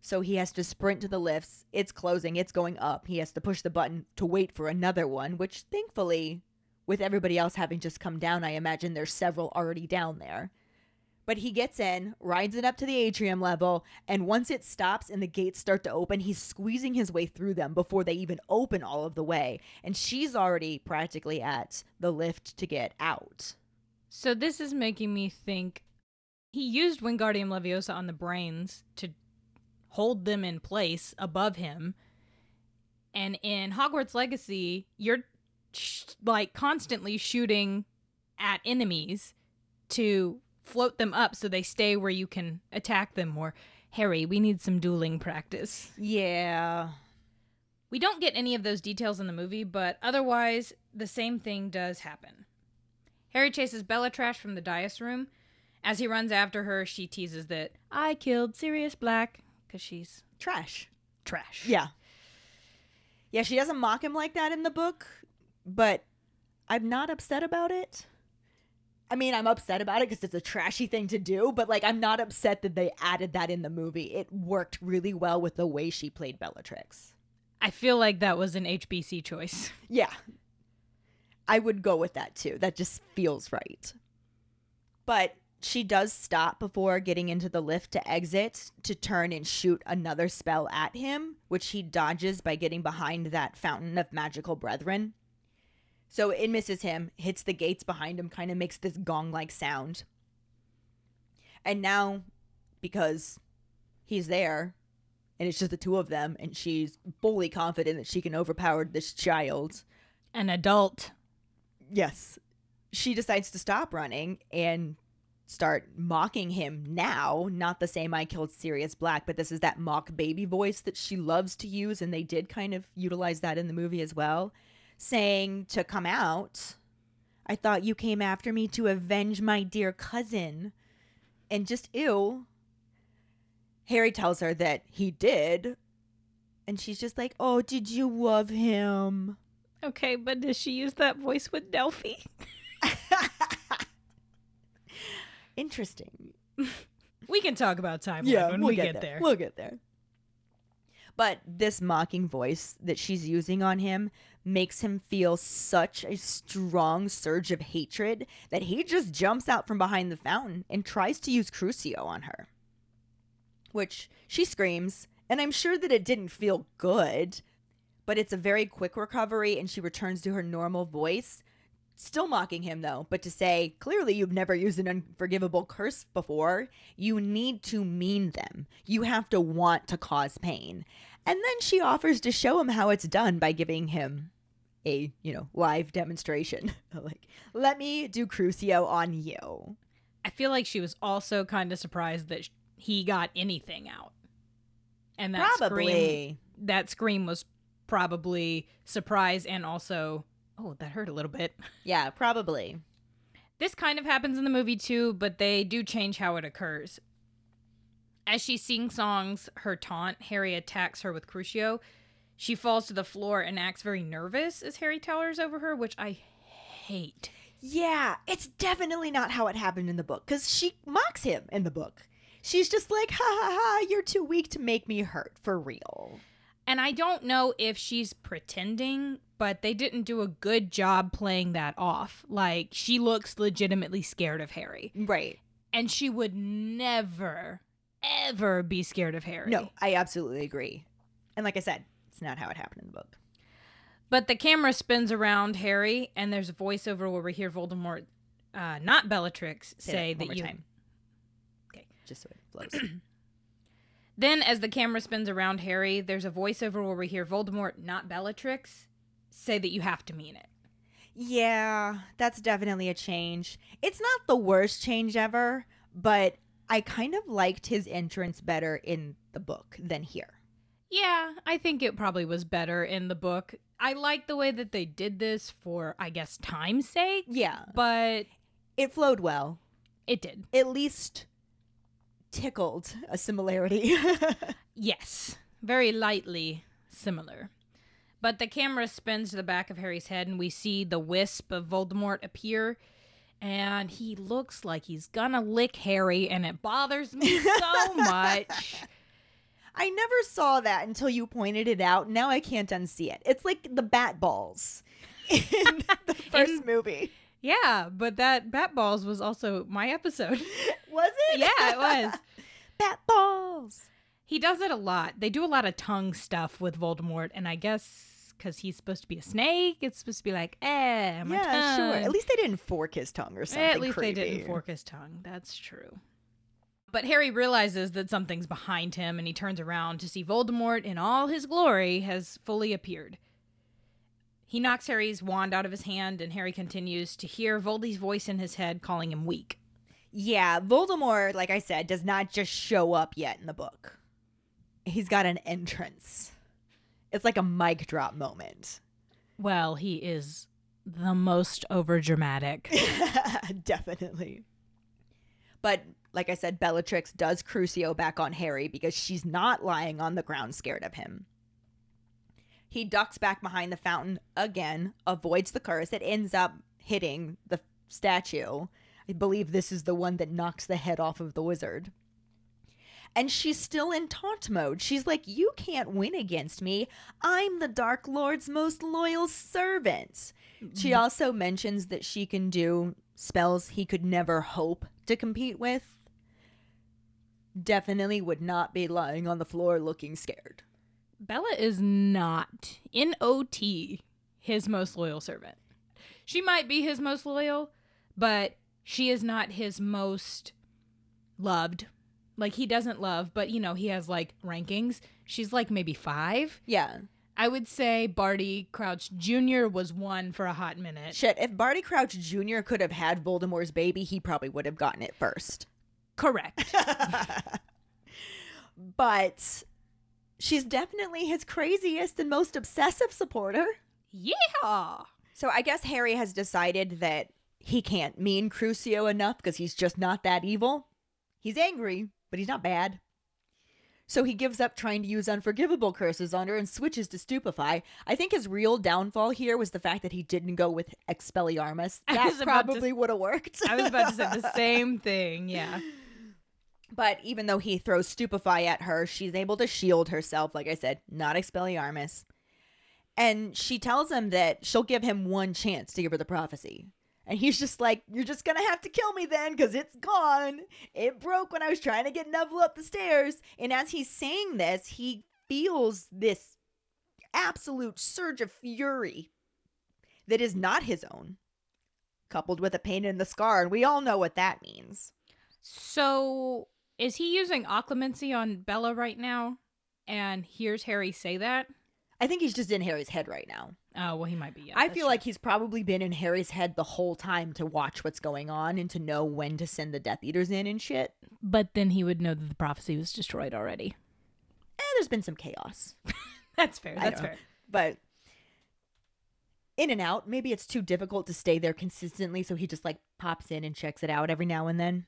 So he has to sprint to the lifts. It's closing, it's going up. He has to push the button to wait for another one, which thankfully, with everybody else having just come down, I imagine there's several already down there. But he gets in, rides it up to the atrium level, and once it stops and the gates start to open, he's squeezing his way through them before they even open all of the way. And she's already practically at the lift to get out. So this is making me think he used Wingardium Leviosa on the brains to hold them in place above him. And in Hogwarts Legacy, you're sh- like constantly shooting at enemies to float them up so they stay where you can attack them more. Harry, we need some dueling practice. Yeah. We don't get any of those details in the movie, but otherwise, the same thing does happen. Harry chases Bellatrash from the dais room. As he runs after her, she teases that I killed Sirius Black because she's Trash. trash. Yeah. Yeah, she doesn't mock him like that in the book, but I'm not upset about it. I mean, I'm upset about it because it's a trashy thing to do, but like, I'm not upset that they added that in the movie. It worked really well with the way she played Bellatrix. I feel like that was an HBC choice. <laughs> Yeah. I would go with that too. That just feels right. But she does stop before getting into the lift to exit to turn and shoot another spell at him, which he dodges by getting behind that fountain of magical brethren. So it misses him, hits the gates behind him, kind of makes this gong like sound. And now, because he's there, and it's just the two of them, and she's fully confident that she can overpower this child, An adult. yes, she decides to stop running and start mocking him now. Not the same I killed Sirius Black, but this is that mock baby voice that she loves to use, and they did kind of utilize that in the movie as well, saying to come out. I thought you came after me to avenge my dear cousin. And just ew. Harry tells her that he did. And she's just like, Oh, did you love him? Okay, but does she use that voice with Delphi? <laughs> Interesting. <laughs> We can talk about timeline when we'll we get, there. We'll get there. But this mocking voice that she's using on him makes him feel such a strong surge of hatred that he just jumps out from behind the fountain and tries to use Crucio on her. Which she screams, and I'm sure that it didn't feel good, but it's a very quick recovery and she returns to her normal voice. Still mocking him though, but to say, clearly you've never used an unforgivable curse before. You need to mean them. You have to want to cause pain. And then she offers to show him how it's done by giving him a, you know, live demonstration. <laughs> like, let me do Crucio on you. I feel like she was also kind of surprised that he got anything out. And that scream that scream was probably surprise and also oh that hurt a little bit <laughs> Yeah, probably. this kind of happens in the movie too but they do change how it occurs As she sings songs her taunt, Harry attacks her with Crucio. She falls to the floor and acts very nervous as Harry towers over her, which I hate. Yeah, it's definitely not how it happened in the book because she mocks him in the book. She's just like, ha ha ha, you're too weak to make me hurt for real. And I don't know if she's pretending, but they didn't do a good job playing that off. Like, she looks legitimately scared of Harry. Right. And she would never, ever be scared of Harry. No, I absolutely agree. And like I said, it's not how it happened in the book. But the camera spins around Harry, and there's a voiceover where we hear Voldemort, uh, not Bellatrix, Say say that that you. time. Okay. Just so it flows. <clears throat> Then, as the camera spins around Harry, there's a voiceover where we hear Voldemort, not Bellatrix, say that you have to mean it. yeah, that's definitely a change. It's not the worst change ever, but I kind of liked his entrance better in the book than here. Yeah, I think it probably was better in the book. I like the way that they did this for, I guess, time's sake, Yeah, but it flowed well. it did. At least tickled a similarity. Yes, very lightly similar. But the camera spins to the back of Harry's head, and we see the wisp of Voldemort appear. And he looks like he's gonna lick Harry, and it bothers me so <laughs> much. I never saw that until you pointed it out. Now I can't unsee it. It's like the bat balls <laughs> in the <laughs> first In- movie. Yeah, but that Bat Balls was also my episode. Was it? yeah, it was. Bat balls. He does it a lot. They do a lot of tongue stuff with Voldemort, and I guess because he's supposed to be a snake, it's supposed to be like, eh, my yeah, sure. At least they didn't fork his tongue or something. At least creepy. they didn't fork his tongue. That's true. But Harry realizes that something's behind him and he turns around to see Voldemort in all his glory has fully appeared. He knocks Harry's wand out of his hand and Harry continues to hear Voldy's voice in his head calling him weak. Yeah, Voldemort, like I said, does not just show up yet in the book. He's got an entrance. It's like a mic drop moment. Well, he is the most overdramatic. <laughs> Definitely. But like I said, Bellatrix does Crucio back on Harry because she's not lying on the ground scared of him. He ducks back behind the fountain again, avoids the curse. It ends up hitting the statue. I believe this is the one that knocks the head off of the wizard. And she's still in taunt mode. She's like, You can't win against me. I'm the Dark Lord's most loyal servant. She also mentions that she can do spells he could never hope to compete with. Definitely would not be lying on the floor looking scared. Bella is not in OT his most loyal servant. She might be his most loyal, but she is not his most loved. Like he doesn't love, but you know, he has like rankings. She's like maybe 5. Yeah. I would say Barty Crouch Jr. was one for a hot minute. Shit, if Barty Crouch Jr. could have had Voldemort's baby, he probably would have gotten it first. Correct. <laughs> but she's definitely his craziest and most obsessive supporter. yeah. So I guess Harry has decided that he can't mean Crucio enough because he's just not that evil. He's angry, but he's not bad. So he gives up trying to use unforgivable curses on her and switches to stupefy. I think his real downfall here was the fact that he didn't go with Expelliarmus. <laughs> That was about to- probably would have worked. I was about to say the <laughs> same thing. Yeah. But even though he throws Stupefy at her, she's able to shield herself, like I said, not Expelliarmus. And she tells him that she'll give him one chance to give her the prophecy. And he's just like, You're just gonna have to kill me then, because it's gone. It broke when I was trying to get Neville up the stairs. And as he's saying this, he feels this absolute surge of fury that is not his own, coupled with a pain in the scar. And we all know what that means. So is he using occlumency on Bella right now? And hears Harry say that? I think he's just in Harry's head right now. Oh, well, he might be. Yeah, I feel true. like he's probably been in Harry's head the whole time to watch what's going on and to know when to send the Death Eaters in and shit. But then he would know that the prophecy was destroyed already. Eh, there's been some chaos. <laughs> That's fair. That's fair. But in and out, maybe it's too difficult to stay there consistently, so he just like pops in and checks it out every now and then.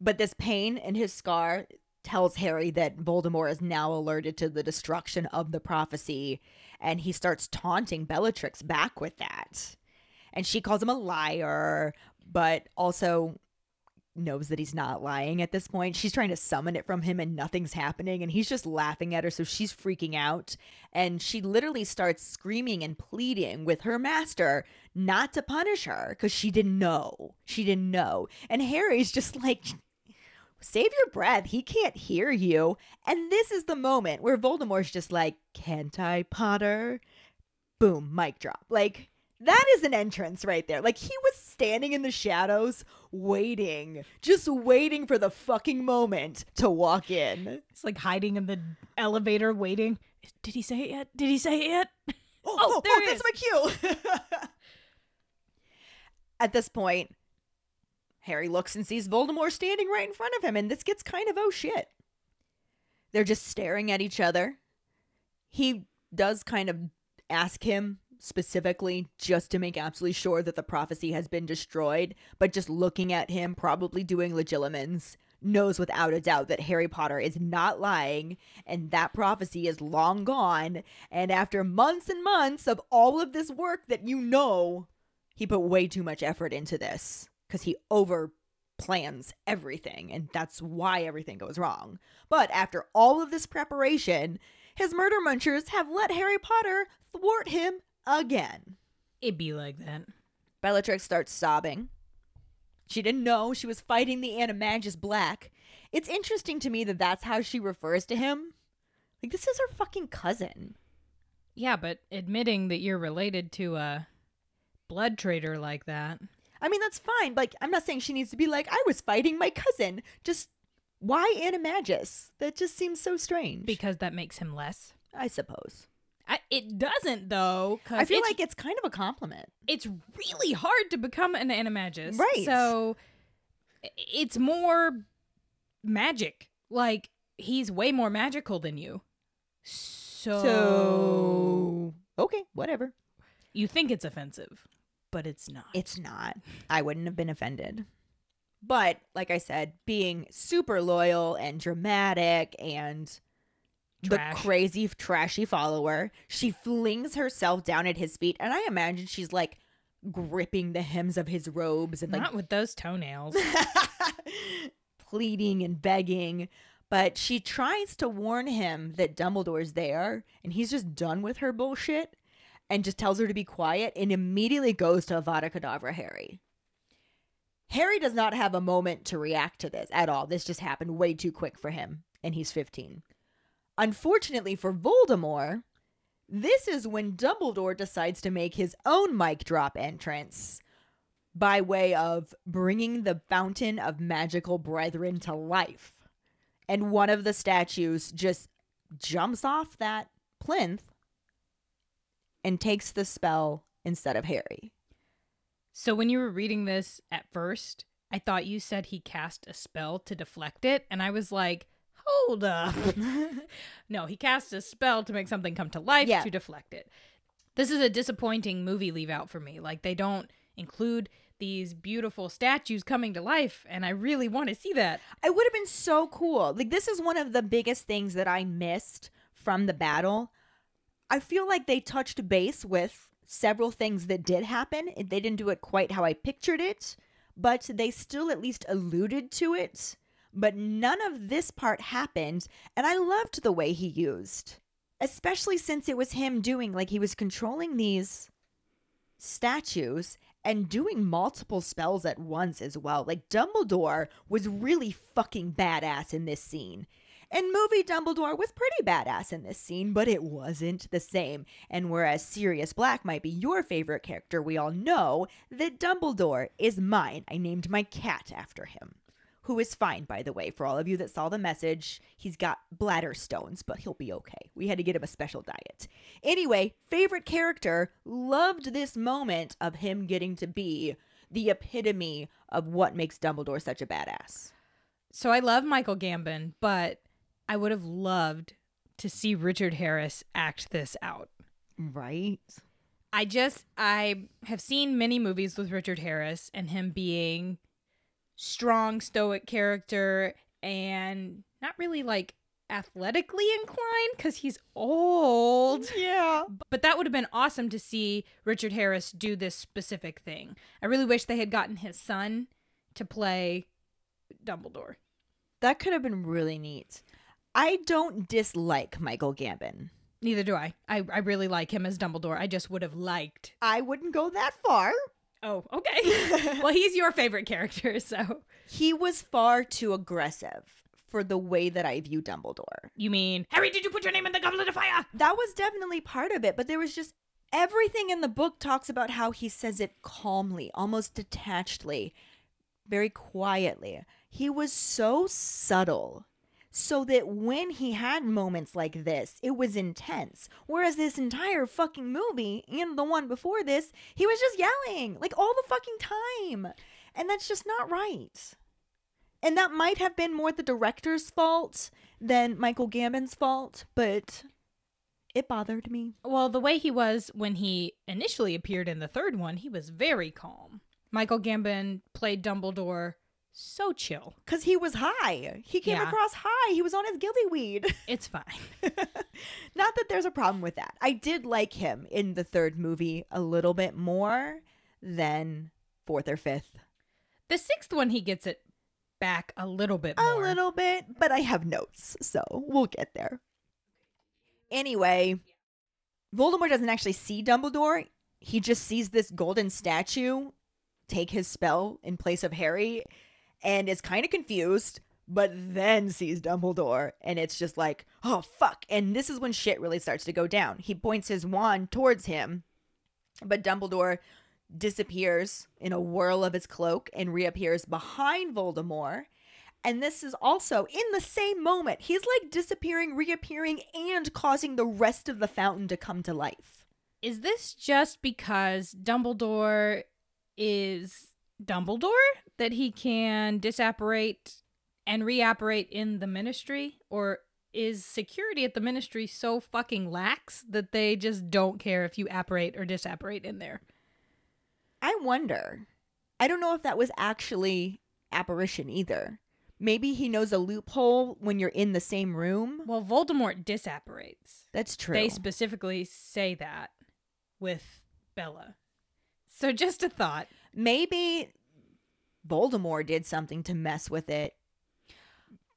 But this pain in his scar tells Harry that Voldemort is now alerted to the destruction of the prophecy, and he starts taunting Bellatrix back with that. And she calls him a liar, but also knows that he's not lying at this point. She's trying to summon it from him and nothing's happening and he's just laughing at her so she's freaking out and she literally starts screaming and pleading with her master not to punish her cuz she didn't know. She didn't know. And Harry's just like save your breath. He can't hear you. And this is the moment where Voldemort's just like, "Can't I, Potter?" Boom, mic drop. Like that is an entrance right there. Like he was standing in the shadows waiting, just waiting for the fucking moment to walk in. It's like hiding in the elevator waiting. Did he say it yet? Did he say it yet? Oh, <laughs> oh, oh, there oh, that's my cue. <laughs> At this point, Harry looks and sees Voldemort standing right in front of him, and this gets kind of oh shit. They're just staring at each other. He does kind of ask him specifically just to make absolutely sure that the prophecy has been destroyed, but just looking at him, probably doing legilimens, knows without a doubt that Harry Potter is not lying and that prophecy is long gone. And after months and months of all of this work that you know, he put way too much effort into this because he over plans everything and that's why everything goes wrong. But after all of this preparation, his murder munchers have let Harry Potter thwart him again. It'd be like that. Bellatrix starts sobbing. She didn't know she was fighting the Animagus Black. It's interesting to me that that's how she refers to him. Like, this is her fucking cousin. Yeah, but admitting that you're related to a blood traitor like that. I mean, that's fine. Like, I'm not saying she needs to be like, I was fighting my cousin. Just why Animagus? That just seems so strange. Because that makes him less. I suppose. I, it doesn't though. I feel like it's kind of a compliment. It's really hard to become an animagus, right? So it's more magic. Like he's way more magical than you. So, so okay, whatever. You think it's offensive, but it's not. It's not. I wouldn't have been offended. But like I said, being super loyal and dramatic and Trash. the crazy trashy follower. She flings herself down at his feet, and I imagine she's like gripping the hems of his robes and like not with those toenails, <laughs> pleading and begging. But she tries to warn him that Dumbledore's there, and he's just done with her bullshit, and just tells her to be quiet, and immediately goes to Avada Kedavra Harry. Harry does not have a moment to react to this at all. This just happened way too quick for him, and he's 15. Unfortunately for Voldemort, this is when Dumbledore decides to make his own mic drop entrance by way of bringing the Fountain of Magical Brethren to life. And one of the statues just jumps off that plinth and takes the spell instead of Harry. So when you were reading this at first, I thought you said he cast a spell to deflect it, and I was like, hold up. <laughs> <laughs> no, he cast a spell to make something come to life yeah. to deflect it. This is a disappointing movie leave out for me. Like they don't include these beautiful statues coming to life and I really want to see that. It would have been so cool. Like this is one of the biggest things that I missed from the battle. I feel like they touched base with several things that did happen. They didn't do it quite how I pictured it, but they still at least alluded to it but none of this part happened, and I loved the way he used, especially since it was him doing, like, he was controlling these statues and doing multiple spells at once as well. Like, Dumbledore was really fucking badass in this scene. And movie Dumbledore was pretty badass in this scene, but it wasn't the same. And whereas Sirius Black might be your favorite character, we all know that Dumbledore is mine. I named my cat after him who is fine, by the way, for all of you that saw the message. He's got bladder stones, but he'll be okay. We had to get him a special diet. Anyway, favorite character, loved this moment of him getting to be the epitome of what makes Dumbledore such a badass. So I love Michael Gambon, but I would have loved to see Richard Harris act this out. Right. I just I have seen many movies with Richard Harris and him being strong, stoic character and not really like athletically inclined because he's old. Yeah. But that would have been awesome to see Richard Harris do this specific thing. I really wish they had gotten his son to play Dumbledore. That could have been really neat. I don't dislike Michael Gambon. Neither do I. I, I really like him as Dumbledore. I just would have liked. I wouldn't go that far. Oh, okay. <laughs> well, he's your favorite character, so. He was far too aggressive for the way that I view Dumbledore. You mean, Harry, did you put your name in the goblet of fire? That was definitely part of it, but there was just everything in the book talks about how he says it calmly, almost detachedly, very quietly. He was so subtle. So that when he had moments like this, it was intense. Whereas this entire fucking movie and the one before this, he was just yelling like all the fucking time. And that's just not right. And that might have been more the director's fault than Michael Gambon's fault, but it bothered me. Well, the way he was when he initially appeared in the third one, he was very calm. Michael Gambon played Dumbledore so chill. Because he was high. He came Yeah. across high. He was on his gilly weed. <laughs> It's fine. <laughs> Not that there's a problem with that. I did like him in the third movie a little bit more than fourth or fifth. The sixth one, he gets it back a little bit A little bit, but I have notes, so we'll get there. Anyway, Voldemort doesn't actually see Dumbledore. He just sees this golden statue take his spell in place of Harry and is kind of confused, but then sees Dumbledore and it's just like, oh fuck. And this is when shit really starts to go down. He points his wand towards him, but Dumbledore disappears in a whirl of his cloak and reappears behind Voldemort. And this is also in the same moment. He's like disappearing, reappearing, and causing the rest of the fountain to come to life. Is this just because Dumbledore is Dumbledore that he can disapparate and reapparate in the ministry? Or is security at the ministry so fucking lax that they just don't care if you apparate or disapparate in there? I wonder. I don't know if that was actually apparition either. Maybe he knows a loophole when you're in the same room. Well, Voldemort disapparates. That's true. They specifically say that with Bella. So just a thought. Maybe Voldemort did something to mess with it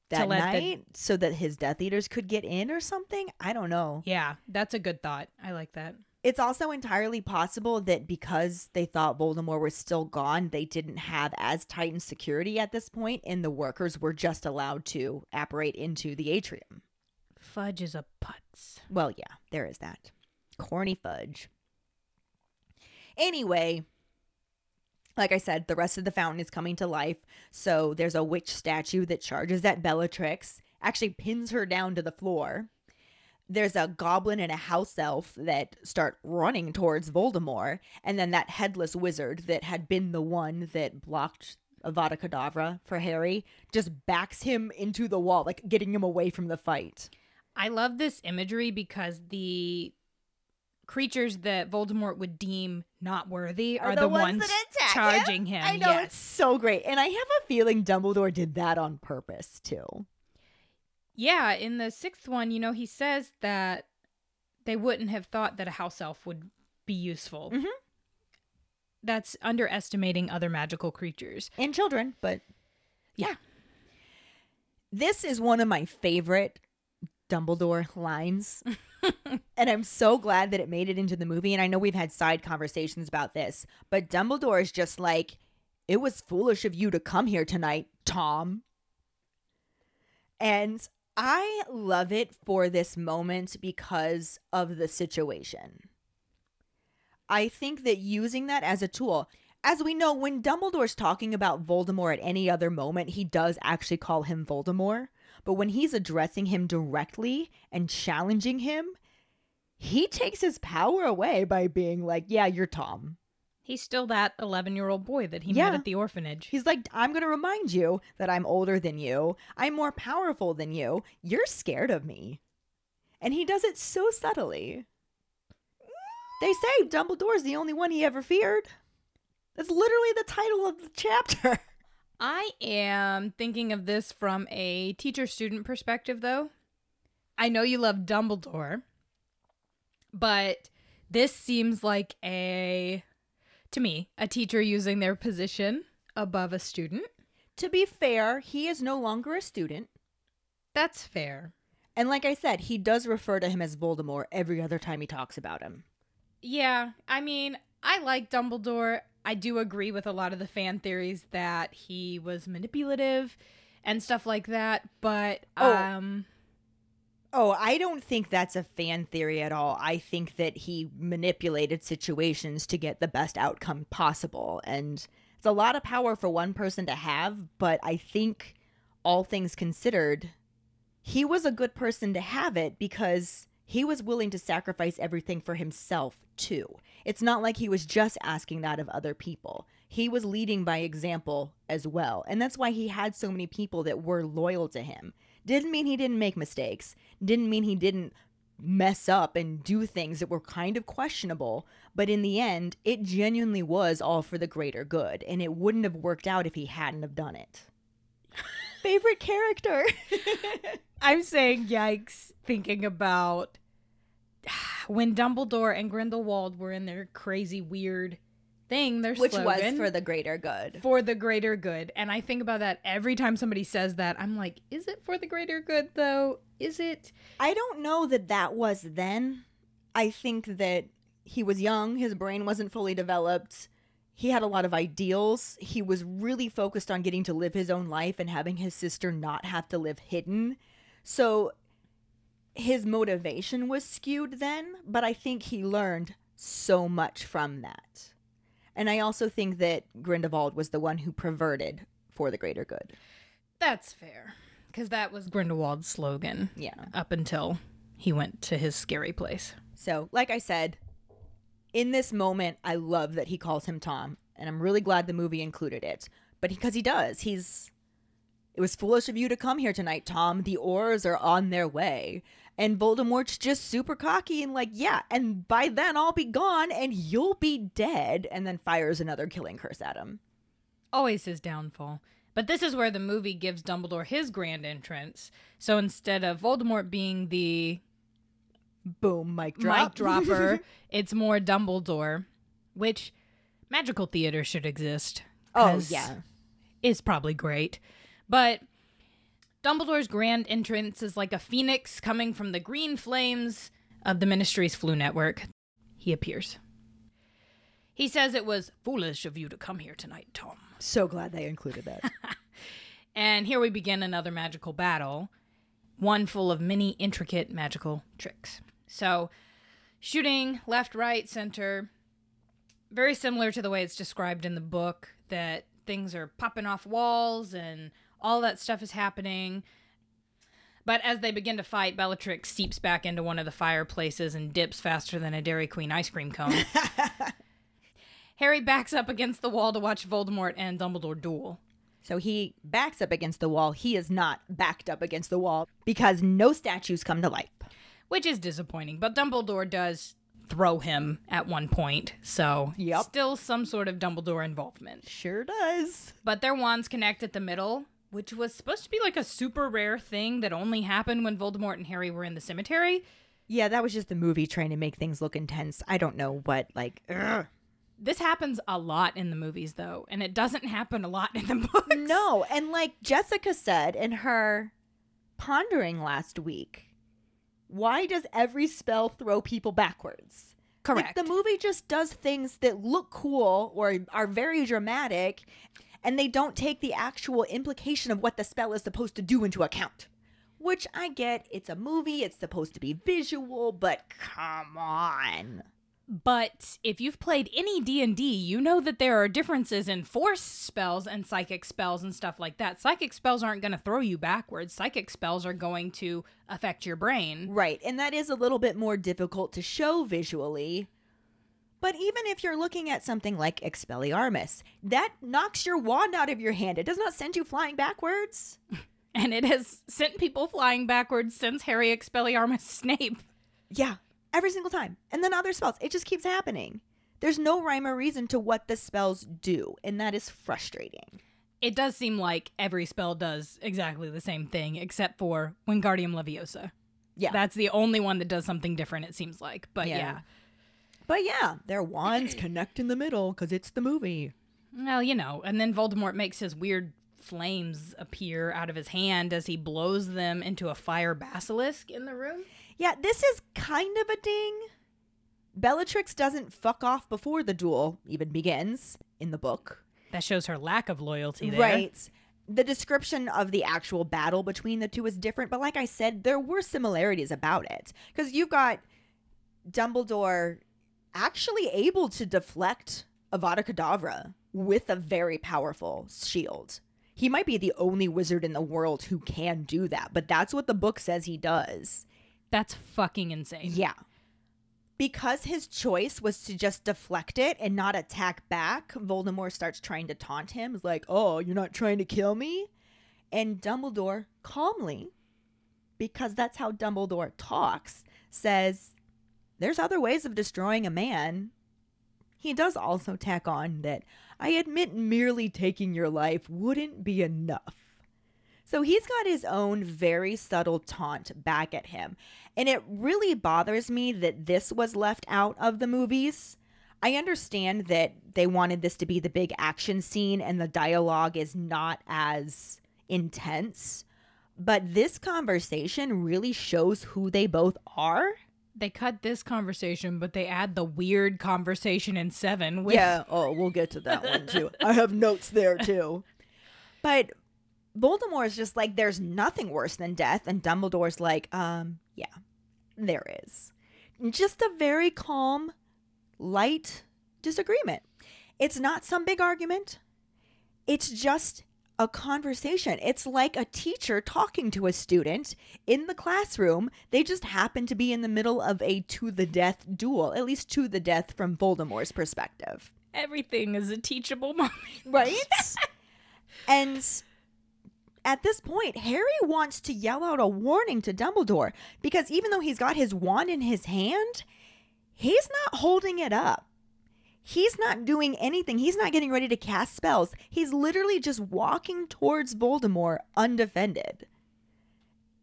that let the- night so that his Death Eaters could get in or something. I don't know. Yeah, that's a good thought. I like that. It's also entirely possible that because they thought Voldemort was still gone, they didn't have as tightened security at this point, and the workers were just allowed to apparate into the atrium. Fudge is a putz. Well, yeah, there is that. Corny fudge. Anyway, like I said, the rest of the fountain is coming to life. So there's a witch statue that charges at Bellatrix, actually pins her down to the floor. There's a goblin and a house elf that start running towards Voldemort, and then that headless wizard that had been the one that blocked Avada Kedavra for Harry just backs him into the wall, like getting him away from the fight. I love this imagery because the creatures that Voldemort would deem not worthy are, the, ones, that attack charging him. I know yes. it's so great, and I have a feeling Dumbledore did that on purpose too. Yeah, in the sixth one, you know, he says that they wouldn't have thought that a house elf would be useful. Mhm. That's underestimating other magical creatures. and children, but yeah. This is one of my favorite Dumbledore lines. <laughs> and I'm so glad that it made it into the movie. And I know we've had side conversations about this, but Dumbledore is just like, it was foolish of you to come here tonight, Tom. And I love it for this moment because of the situation. I think that using that as a tool, as we know, when Dumbledore's talking about Voldemort at any other moment, he does actually call him Voldemort. But when he's addressing him directly and challenging him, he takes his power away by being like, Yeah, you're Tom. He's still that 11 year old boy that he Yeah. met at the orphanage. He's like, I'm going to remind you that I'm older than you. I'm more powerful than you. You're scared of me. And he does it so subtly. They say Dumbledore's the only one he ever feared. That's literally the title of the chapter. <laughs> I am thinking of this from a teacher student perspective, though. I know you love Dumbledore, but this seems like a, to me, a teacher using their position above a student. To be fair, he is no longer a student. That's fair. And like I said, he does refer to him as Voldemort every other time he talks about him. Yeah, I mean, I like Dumbledore. I do agree with a lot of the fan theories that he was manipulative and stuff like that, but Oh. um Oh, I don't think that's a fan theory at all. I think that he manipulated situations to get the best outcome possible. And it's a lot of power for one person to have, but I think, all things considered, he was a good person to have it because he was willing to sacrifice everything for himself, too. It's not like he was just asking that of other people. He was leading by example as well. And that's why he had so many people that were loyal to him. Didn't mean he didn't make mistakes, didn't mean he didn't mess up and do things that were kind of questionable, but in the end, it genuinely was all for the greater good, and it wouldn't have worked out if he hadn't have done it. Favorite character? <laughs> I'm saying yikes thinking about when Dumbledore and Grindelwald were in their crazy weird thing, their Which was for the greater good. for the greater good. And I think about that every time somebody says that. I'm like, is it for the greater good though? Is it? I don't know that that was then. I think that he was young, his brain wasn't fully developed. He had a lot of ideals. He was really focused on getting to live his own life and having his sister not have to live hidden. So his motivation was skewed then, but I think he learned so much from that. And I also think that Grindelwald was the one who perverted for the greater good. That's fair. Because that was Grindelwald's slogan Yeah. up until he went to his scary place. So, like I said, in this moment, I love that he calls him Tom, and I'm really glad the movie included it. But because he does, he's. It was foolish of you to come here tonight, Tom. The Aurors are on their way. And Voldemort's just super cocky and like, yeah, and by then I'll be gone and you'll be dead. And then fires another killing curse at him. Always his downfall. But this is where the movie gives Dumbledore his grand entrance. So instead of Voldemort being the Boom, mic drop. mic dropper, <laughs> it's more Dumbledore, which magical theater should exist. Oh, yeah. It's probably great. But Dumbledore's grand entrance is like a phoenix coming from the green flames of the Ministry's Floo network. He appears. He says it was foolish of you to come here tonight, Tom. So glad they included that. <laughs> And here we begin another magical battle, one full of many intricate magical tricks. So, shooting left, right, center, very similar to the way it's described in the book that things are popping off walls and all that stuff is happening. But as they begin to fight, Bellatrix seeps back into one of the fireplaces and dips faster than a Dairy Queen ice cream cone. <laughs> Harry backs up against the wall to watch Voldemort and Dumbledore duel. So he backs up against the wall. He is not backed up against the wall because no statues come to life. Which is disappointing. But Dumbledore does throw him at one point, so Yep. still some sort of Dumbledore involvement. Sure does. But their wands connect at the middle, which was supposed to be like a super rare thing that only happened when Voldemort and Harry were in the cemetery. Yeah, that was just the movie trying to make things look intense. I don't know what, like, ugh. This happens a lot in the movies, though, and it doesn't happen a lot in the <laughs> books. No, and like Jessica said in her pondering last week, why does every spell throw people backwards? Like, Correct. the movie just does things that look cool or are very dramatic, and they don't take the actual implication of what the spell is supposed to do into account. Which I get, it's a movie, it's supposed to be visual, but come on. But if you've played any D&D, you know that there are differences in force spells and psychic spells and stuff like that. Psychic spells aren't going to throw you backwards. Psychic spells are going to affect your brain. Right, and that is a little bit more difficult to show visually. But even if you're looking at something like Expelliarmus, that knocks your wand out of your hand. It does not send you flying backwards. <laughs> And it has sent people flying backwards since Harry Expelliarmus <laughs> Snape. Yeah, every single time. And then other spells. It just keeps happening. There's no rhyme or reason to what the spells do, and that is frustrating. It does seem like every spell does exactly the same thing, except for Wingardium Leviosa. Yeah. That's the only one that does something different, it seems like. But Yeah. yeah. But yeah, their wands <clears throat> connect in the middle because it's the movie. Well, you know, and then Voldemort makes his weird flames appear out of his hand as he blows them into a fire basilisk in the room. Yeah, this is kind of a ding. Bellatrix doesn't fuck off before the duel even begins in the book. That shows her lack of loyalty there. Right. The description of the actual battle between the two is different, but like I said, there were similarities about it. Because you've got Dumbledore actually able to deflect Avada Kedavra with a very powerful shield. He might be the only wizard in the world who can do that, but that's what the book says he does. That's fucking insane. Yeah. Because his choice was to just deflect it and not attack back, Voldemort starts trying to taunt him. He's like, Oh, you're not trying to kill me? And Dumbledore calmly, because that's how Dumbledore talks, says, There's other ways of destroying a man. He does also tack on that I admit merely taking your life wouldn't be enough. So he's got his own very subtle taunt back at him. And it really bothers me that this was left out of the movies. I understand that they wanted this to be the big action scene and the dialogue is not as intense, but this conversation really shows who they both are. They cut this conversation, but they add the weird conversation in seven with Yeah, oh, we'll get to that one too. I have notes there too. <laughs> But Voldemort's just like, there's nothing worse than death. And Dumbledore's like, um, yeah, there is. Just a very calm, light disagreement. It's not some big argument, it's just a conversation. It's like a teacher talking to a student in the classroom. They just happen to be in the middle of a to the death duel, at least to the death from Voldemort's perspective. everything is a teachable moment. Right? <laughs> and at this point, Harry wants to yell out a warning to Dumbledore because even though he's got his wand in his hand, he's not holding it up. He's not doing anything. He's not getting ready to cast spells. He's literally just walking towards Voldemort undefended.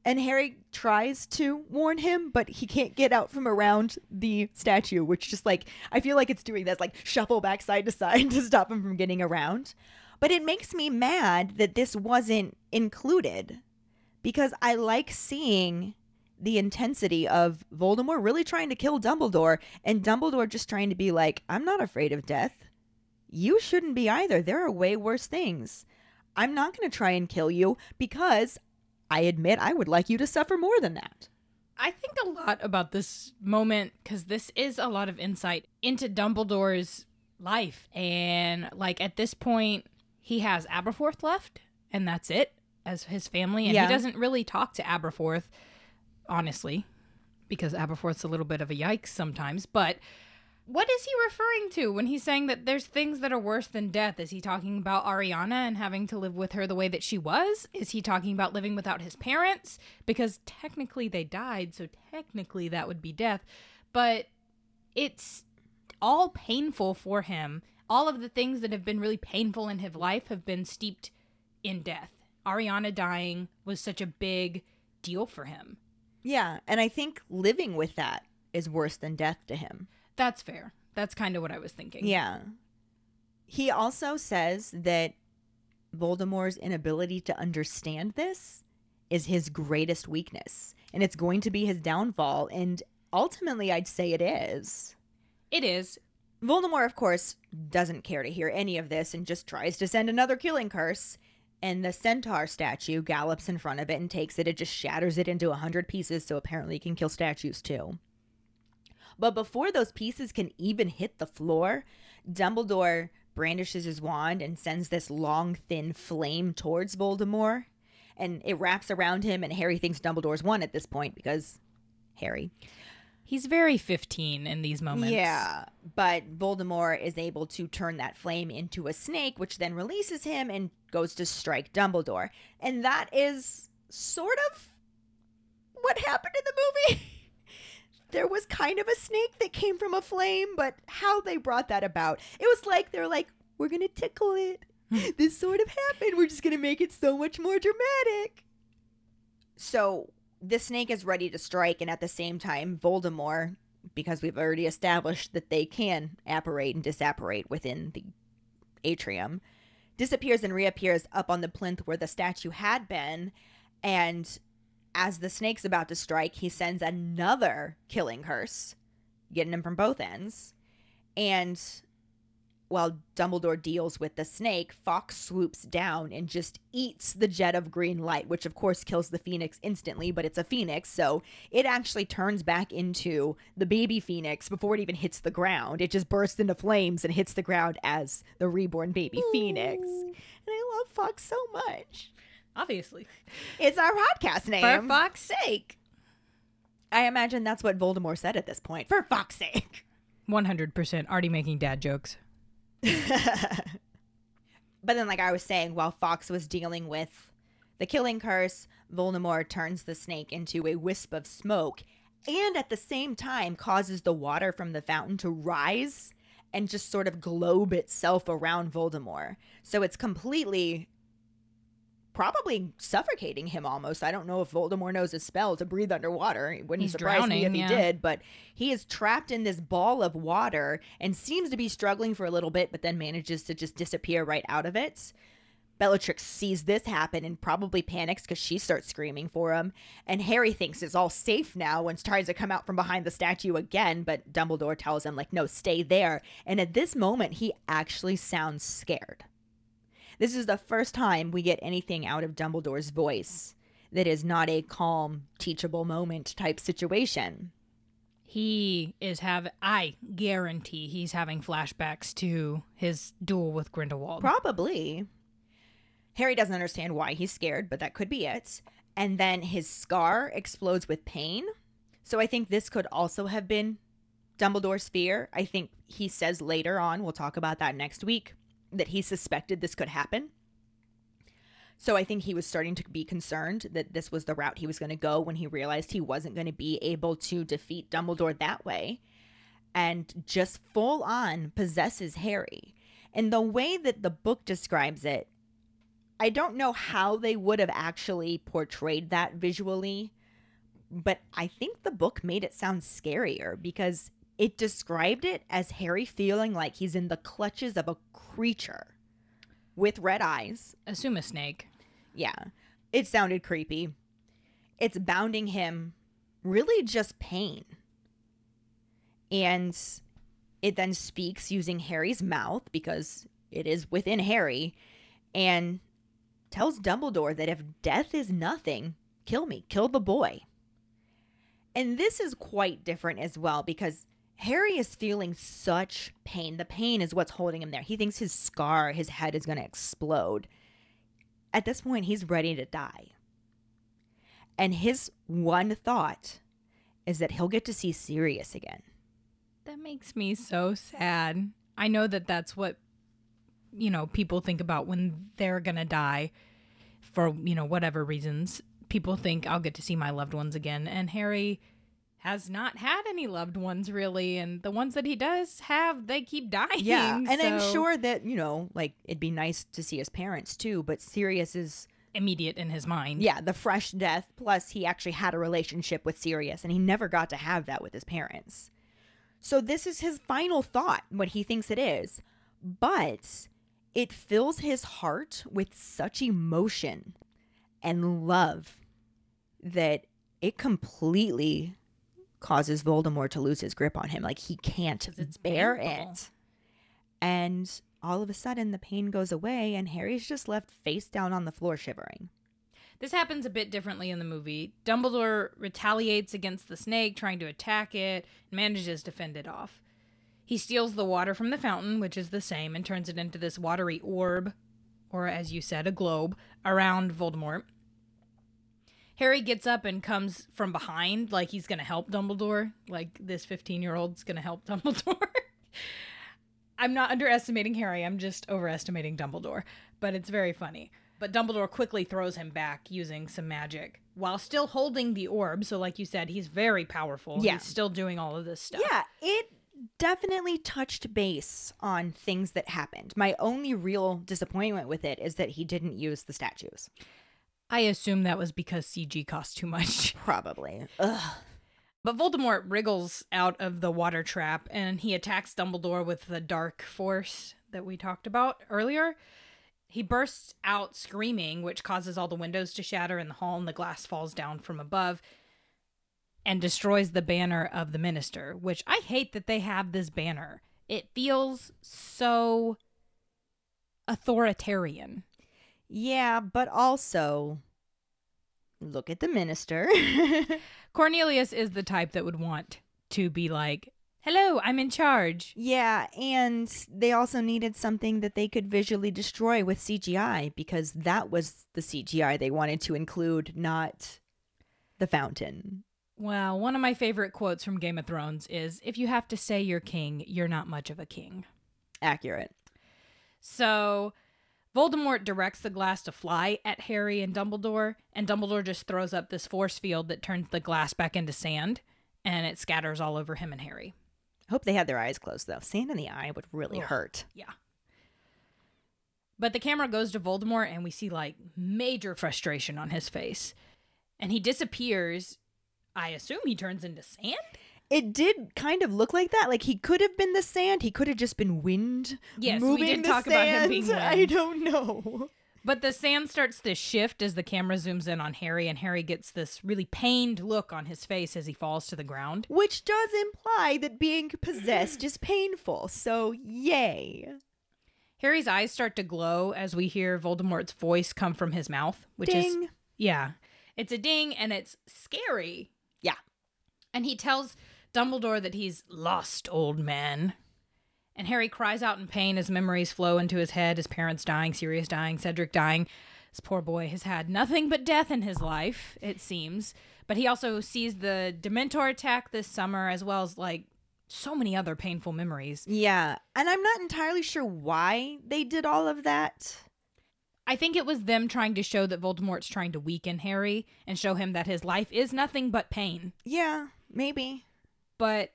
And Harry tries to warn him, but he can't get out from around the statue, which just like, I feel like it's doing this, like shuffle back side to side <laughs> to stop him from getting around. But it makes me mad that this wasn't included because I like seeing the intensity of Voldemort really trying to kill Dumbledore and Dumbledore just trying to be like, I'm not afraid of death. You shouldn't be either. There are way worse things. I'm not going to try and kill you because I admit I would like you to suffer more than that. I think a lot about this moment because this is a lot of insight into Dumbledore's life. And, like, at this point, he has Aberforth left, and that's it as his family. And Yeah. he doesn't really talk to Aberforth, honestly, because Aberforth's a little bit of a yikes sometimes. But what is he referring to when he's saying that there's things that are worse than death? Is he talking about Ariana and having to live with her the way that she was? Is he talking about living without his parents? Because technically they died, so technically that would be death. But it's all painful for him. All of the things that have been really painful in his life have been steeped in death. Ariana dying was such a big deal for him. Yeah, and I think living with that is worse than death to him. That's fair. That's kind of what I was thinking. Yeah. He also says that Voldemort's inability to understand this is his greatest weakness, and it's going to be his downfall. And ultimately, I'd say it is. It is. Voldemort, of course, doesn't care to hear any of this and just tries to send another killing curse. And the centaur statue gallops in front of it and takes it. It just shatters it into a hundred pieces, so apparently it can kill statues too. But before those pieces can even hit the floor, Dumbledore brandishes his wand and sends this long, thin flame towards Voldemort. And it wraps around him, and Harry thinks Dumbledore's won at this point because Harry. He's very 15 in these moments. Yeah, but Voldemort is able to turn that flame into a snake, which then releases him and goes to strike Dumbledore. And that is sort of what happened in the movie. <laughs> there was kind of a snake that came from a flame, but how they brought that about, it was like they're like, we're gonna tickle it. <laughs> this sort of happened. We're just going to make it so much more dramatic. So the snake is ready to strike, and at the same time, Voldemort, because we've already established that they can apparate and disapparate within the atrium, disappears and reappears up on the plinth where the statue had been. And as the snake's about to strike, he sends another killing curse, getting him from both ends. And while Dumbledore deals with the snake, Fawkes swoops down and just eats the jet of green light, which of course kills the phoenix instantly, but it's a phoenix, so it actually turns back into the baby phoenix before it even hits the ground. It just bursts into flames and hits the ground as the reborn baby phoenix. And I love Fawkes so much. Obviously. It's our podcast name. For fuck's sake. I imagine that's what Voldemort said at this point. For fuck's sake. 100% already making dad jokes. <laughs> But then, like I was saying, while Fawkes was dealing with the killing curse, Voldemort turns the snake into a wisp of smoke and at the same time causes the water from the fountain to rise and just sort of globe itself around Voldemort. So it's completely probably suffocating him almost. I don't know if Voldemort knows a spell to breathe underwater. It wouldn't He's surprise me if drowning, he yeah. did, but he is trapped in this ball of water and seems to be struggling for a little bit, but then manages to just disappear right out of it. Bellatrix sees this happen and probably panics because she starts screaming for him. And Harry thinks it's all safe now and tries to come out from behind the statue again, but Dumbledore tells him, like, no, stay there. And at this moment, he actually sounds scared. This is the first time we get anything out of Dumbledore's voice that is not a calm, teachable moment type situation. He is have I guarantee he's having flashbacks to his duel with Grindelwald. Probably. Harry doesn't understand why he's scared, but that could be it. And then his scar explodes with pain. So I think this could also have been Dumbledore's fear. I think he says later on, we'll talk about that next week, that he suspected this could happen. So I think he was starting to be concerned that this was the route he was going to go when he realized he wasn't going to be able to defeat Dumbledore that way and just full on possesses Harry. And the way that the book describes it, I don't know how they would have actually portrayed that visually, but I think the book made it sound scarier because it described it as Harry feeling like he's in the clutches of a creature with red eyes. Assume a snake. Yeah, it sounded creepy. It's bounding him really just pain. And it then speaks using Harry's mouth because it is within Harry and tells Dumbledore that if death is nothing, kill me, kill the boy. And this is quite different as well because Harry is feeling such pain. The pain is what's holding him there. He thinks his scar, his head is going to explode. At this point, he's ready to die. And his one thought is that he'll get to see Sirius again. That makes me so sad. I know that that's what you know people think about when they're going to die for, you know, whatever reasons. People think I'll get to see my loved ones again and Harry has not had any loved ones really and the ones that he does have they keep dying. Yeah, and I'm sure that you know, like it'd be nice to see his parents too. But Sirius is, immediate in his mind. yeah, the fresh death. Plus, he actually had a relationship with Sirius, and he never got to have that with his parents. So this is his final thought, what he thinks it is, but it fills his heart with such emotion and love that it completely causes Voldemort to lose his grip on him. Like he can't it's bear painful. it. And all of a sudden, the pain goes away, and Harry's just left face down on the floor shivering. This happens a bit differently in the movie. Dumbledore retaliates against the snake, trying to attack it, and manages to fend it off. He steals the water from the fountain, which is the same, and turns it into this watery orb, or as you said, a globe, around Voldemort. Harry gets up and comes from behind, like he's going to help Dumbledore, like this 15 year old's going to help <laughs> Dumbledore. I'm not underestimating Harry, I'm just overestimating Dumbledore, but it's very funny. But Dumbledore quickly throws him back using some magic while still holding the orb. So, like you said, he's very powerful. Yeah. He's still doing all of this stuff. Yeah, it definitely touched base on things that happened. My only real disappointment with it is that he didn't use the statues. I assume that was because CG cost too much. <laughs> Probably. Ugh. But Voldemort wriggles out of the water trap and he attacks Dumbledore with the dark force that we talked about earlier. He bursts out screaming, which causes all the windows to shatter in the hall and the glass falls down from above and destroys the banner of the minister, which I hate that they have this banner. It feels so authoritarian. Yeah, but also look at the minister. <laughs> Cornelius is the type that would want to be like, Hello, I'm in charge. yeah, and they also needed something that they could visually destroy with CGI because that was the CGI they wanted to include, not the fountain. Well, one of my favorite quotes from Game of Thrones is If you have to say you're king, you're not much of a king. Accurate. So Voldemort directs the glass to fly at Harry and Dumbledore, and Dumbledore just throws up this force field that turns the glass back into sand and it scatters all over him and Harry. I hope they had their eyes closed though. Sand in the eye would really hurt. Yeah. But the camera goes to Voldemort and we see like major frustration on his face. And he disappears. I assume he turns into sand? It did kind of look like that. Like he could have been the sand. He could have just been wind. Yes, we did the talk about him being sand. <laughs> I don't know. But the sand starts to shift as the camera zooms in on Harry, and Harry gets this really pained look on his face as he falls to the ground. Which does imply that being possessed is painful. So, yay. Harry's eyes start to glow as we hear Voldemort's voice come from his mouth, which is yeah, it's a ding and it's scary. Yeah. And he tells Dumbledore that he's lost, old man. And Harry cries out in pain as memories flow into his head, his parents dying, Sirius dying, Cedric dying. This poor boy has had nothing but death in his life, it seems. But he also sees the Dementor attack this summer, as well as like so many other painful memories. Yeah. And I'm not entirely sure why they did all of that. I think it was them trying to show that Voldemort's trying to weaken Harry and show him that his life is nothing but pain. Yeah, maybe. But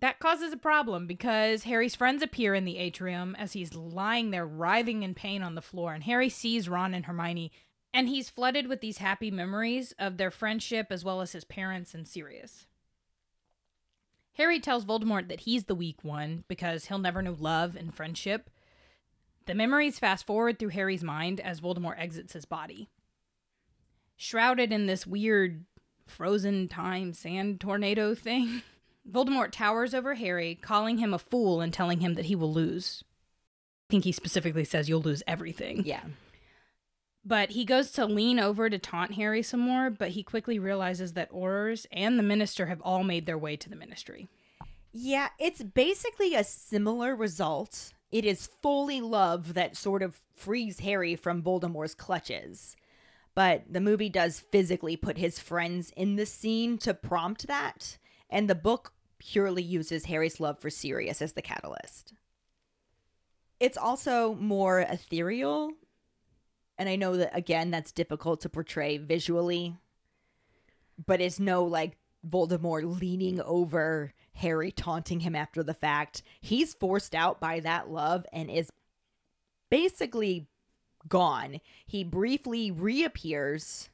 that causes a problem because Harry's friends appear in the atrium as he's lying there writhing in pain on the floor, and Harry sees Ron and Hermione, and he's flooded with these happy memories of their friendship as well as his parents and Sirius. Harry tells Voldemort that he's the weak one because he'll never know love and friendship. The memories fast forward through Harry's mind as Voldemort exits his body. Shrouded in this weird frozen time sand tornado thing. <laughs> Voldemort towers over Harry, calling him a fool and telling him that he will lose. I think he specifically says you'll lose everything. Yeah. But he goes to lean over to taunt Harry some more, but he quickly realizes that Aurors and the minister have all made their way to the ministry. Yeah, it's basically a similar result. It is fully love that sort of frees Harry from Voldemort's clutches. But the movie does physically put his friends in the scene to prompt that, and the book purely uses Harry's love for Sirius as the catalyst. It's also more ethereal, and I know that again that's difficult to portray visually, but it's no like Voldemort leaning over Harry, taunting him after the fact. He's forced out by that love and is basically gone. He briefly reappears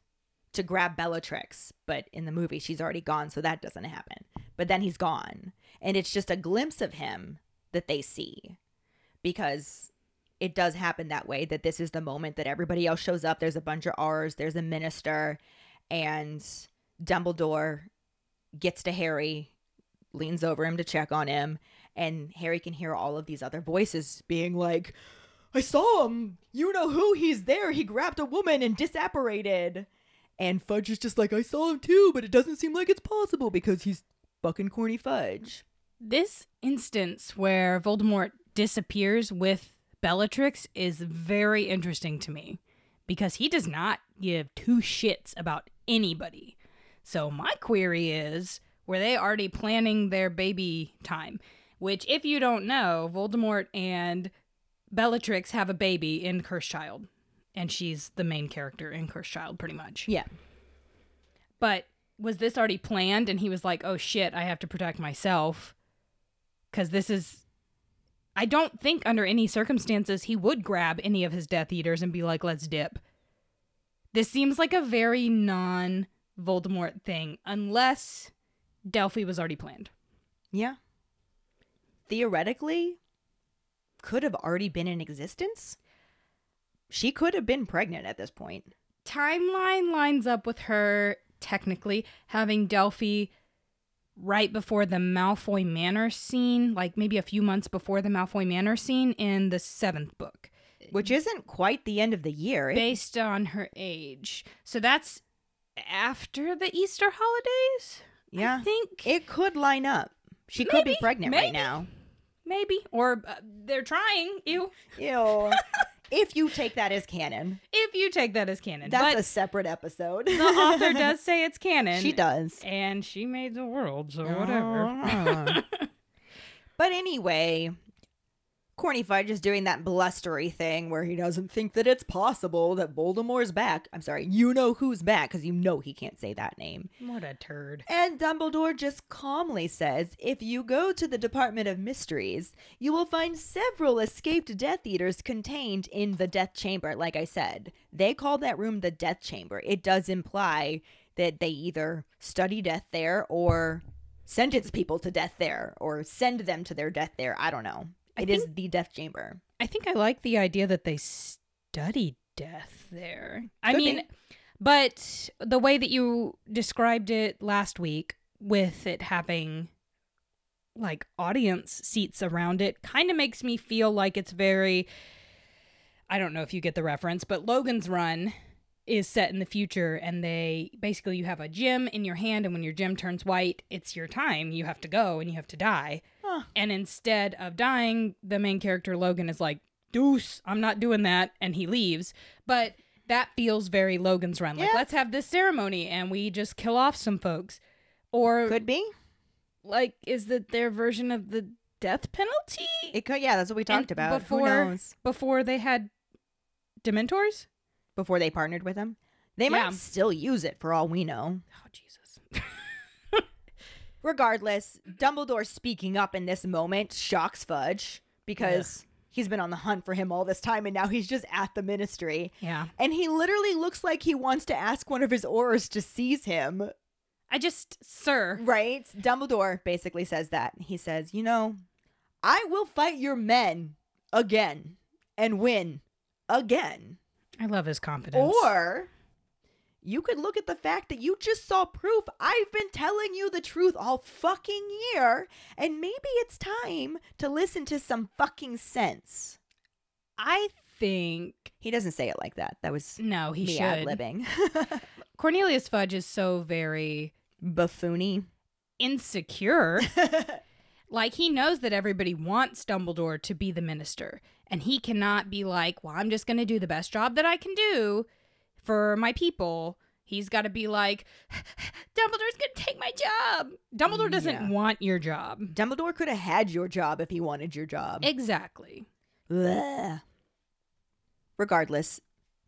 to grab Bellatrix, but in the movie, she's already gone, so that doesn't happen. But then he's gone. And it's just a glimpse of him that they see because it does happen that way that this is the moment that everybody else shows up. There's a bunch of Aurors, there's a minister, and Dumbledore gets to Harry, leans over him to check on him, and Harry can hear all of these other voices being like, I saw him. You know who? He's there. He grabbed a woman and disapparated. And Fudge is just like, I saw him too, but it doesn't seem like it's possible because he's fucking corny Fudge. This instance where Voldemort disappears with Bellatrix is very interesting to me because he does not give two shits about anybody. So my query is were they already planning their baby time? Which, if you don't know, Voldemort and Bellatrix have a baby in Cursed Child. And she's the main character in Cursed Child, pretty much. Yeah. But was this already planned and he was like, oh shit, I have to protect myself? because this is. I don't think under any circumstances he would grab any of his Death Eaters and be like, let's dip. This seems like a very non Voldemort thing, unless Delphi was already planned. Yeah. Theoretically, could have already been in existence. She could have been pregnant at this point. Timeline lines up with her technically having Delphi right before the Malfoy Manor scene, like maybe a few months before the Malfoy Manor scene in the seventh book, Which isn't quite the end of the year. Based on her age. So that's after the Easter holidays. yeah. I think It could line up. She could be pregnant maybe. right now. Maybe, or uh, they're trying. You, Ew. <laughs> if you take that as canon, if you take that as canon, that's but a separate episode. the author does <laughs> say it's canon. She does. and she made the world, so whatever. <laughs> but anyway, Corny Fudge is doing that blustery thing where he doesn't think that it's possible that Voldemort's back. I'm sorry, you know who's back because you know he can't say that name. what a turd. And Dumbledore just calmly says if you go to the Department of Mysteries, you will find several escaped Death Eaters contained in the Death Chamber. Like I said, they call that room the Death Chamber. It does imply that they either study death there or sentence people to death there or send them to their death there. I don't know. I It is the Death Chamber. I think I like the idea that they study death there. I mean, be. but the way that you described it last week, with it having like audience seats around it, kind of makes me feel like it's very. I don't know if you get the reference, but Logan's Run is set in the future and they basically you have a gem in your hand and when your gem turns white it's your time you have to go and you have to die Huh. and instead of dying the main character logan is like deuce i'm not doing that and he leaves but that feels very logan's run like Yeah. let's have this ceremony and we just kill off some folks or Could be. like is that their version of the death penalty It could. Yeah, that's what we talked And about. before- before they had dementors Before they partnered with him, they Yeah. might still use it for all we know. oh jesus <laughs> Regardless, Dumbledore speaking up in this moment shocks Fudge because he's been on the hunt for him all this time and now he's just at the ministry. yeah And he literally looks like he wants to ask one of his aurors to seize him. i just sir Right? Dumbledore basically says that. He says, You know, I will fight your men again and win again. I love his confidence Or you could look at the fact that you just saw proof I've been telling you the truth all fucking year, and maybe it's time to listen to some fucking sense. i think He doesn't say it like that. That was no he should ad libbing. <laughs> cornelius fudge is so very Buffoony. insecure. <laughs> like he knows that everybody wants Dumbledore to be the minister, and he cannot be like, "Well, I'm just going to do the best job that I can do for my people." He's got to be like, <laughs> "Dumbledore's going to take my job." Dumbledore mm, doesn't Yeah. want your job. Dumbledore could have had your job if he wanted your job. Exactly. Bleh. Regardless,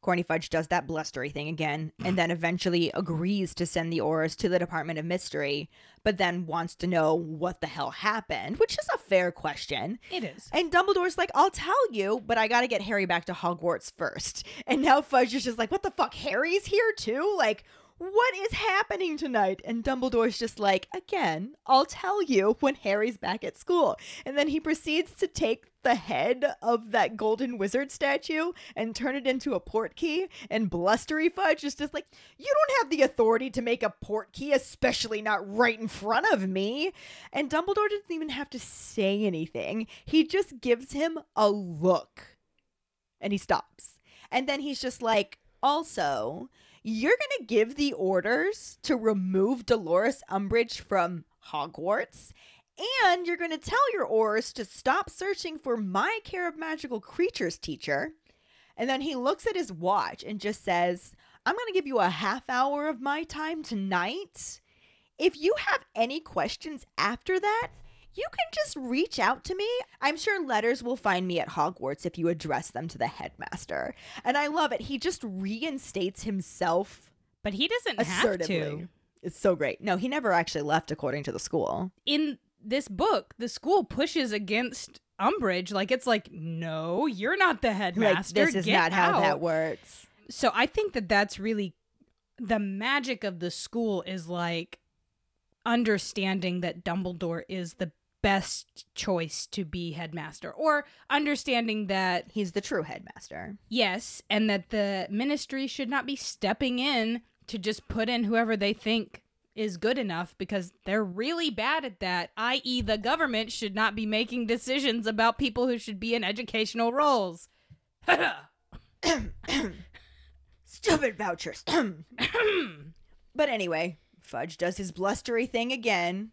Corny Fudge does that blustery thing again and <sighs> then eventually agrees to send the Aurors to the Department of Mystery, but then wants to know what the hell happened, which is a fair question. It is. And Dumbledore's like, I'll tell you, but I gotta get Harry back to Hogwarts first. And now Fudge is just like, what the fuck? Harry's here too? Like, what is happening tonight? And Dumbledore's just like, again, I'll tell you when Harry's back at school. And then he proceeds to take the head of that golden wizard statue and turn it into a port key. And blustery Fudge is just like, you don't have the authority to make a port key, especially not right in front of me. And Dumbledore doesn't even have to say anything. He just gives him a look. And he stops. And then he's just like, also, you're going to give the orders to remove Dolores Umbridge from Hogwarts. And you're going to tell your Aurors to stop searching for my care of magical creatures teacher. And then he looks at his watch and just says, I'm going to give you a half hour of my time tonight. If you have any questions after that, you can just reach out to me. I'm sure letters will find me at Hogwarts if you address them to the headmaster. And I love it. He just reinstates himself But he doesn't have to. It's so great. No, he never actually left according to the school. In this book, the school pushes against Umbridge. Like it's like, no, you're not the Like headmaster. this is Get not how that works. So I think that that's really the magic of the school is like understanding that Dumbledore is the best choice to be headmaster or understanding that He's the true headmaster. yes and that the ministry should not be stepping in to just put in whoever they think is good enough because they're really bad at that i.e. the government should not be making decisions about people who should be in educational roles <coughs> Stupid vouchers. <coughs> but anyway, Fudge does his blustery thing again,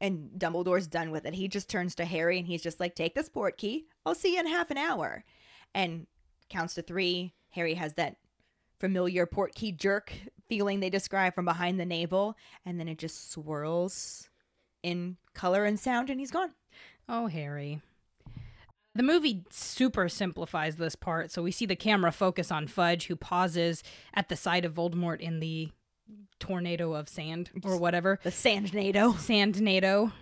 and Dumbledore's done with it. He just turns to Harry and he's just like, Take the port key. I'll see you in half an hour. And counts to three. Harry has that familiar port key jerk feeling they describe from behind the navel, and then it just swirls in color and sound, and he's gone. Oh, Harry. The movie super simplifies this part, so we see the camera focus on Fudge, who pauses at the sight of Voldemort in the tornado of sand or whatever. The Sandnado. Sandnado.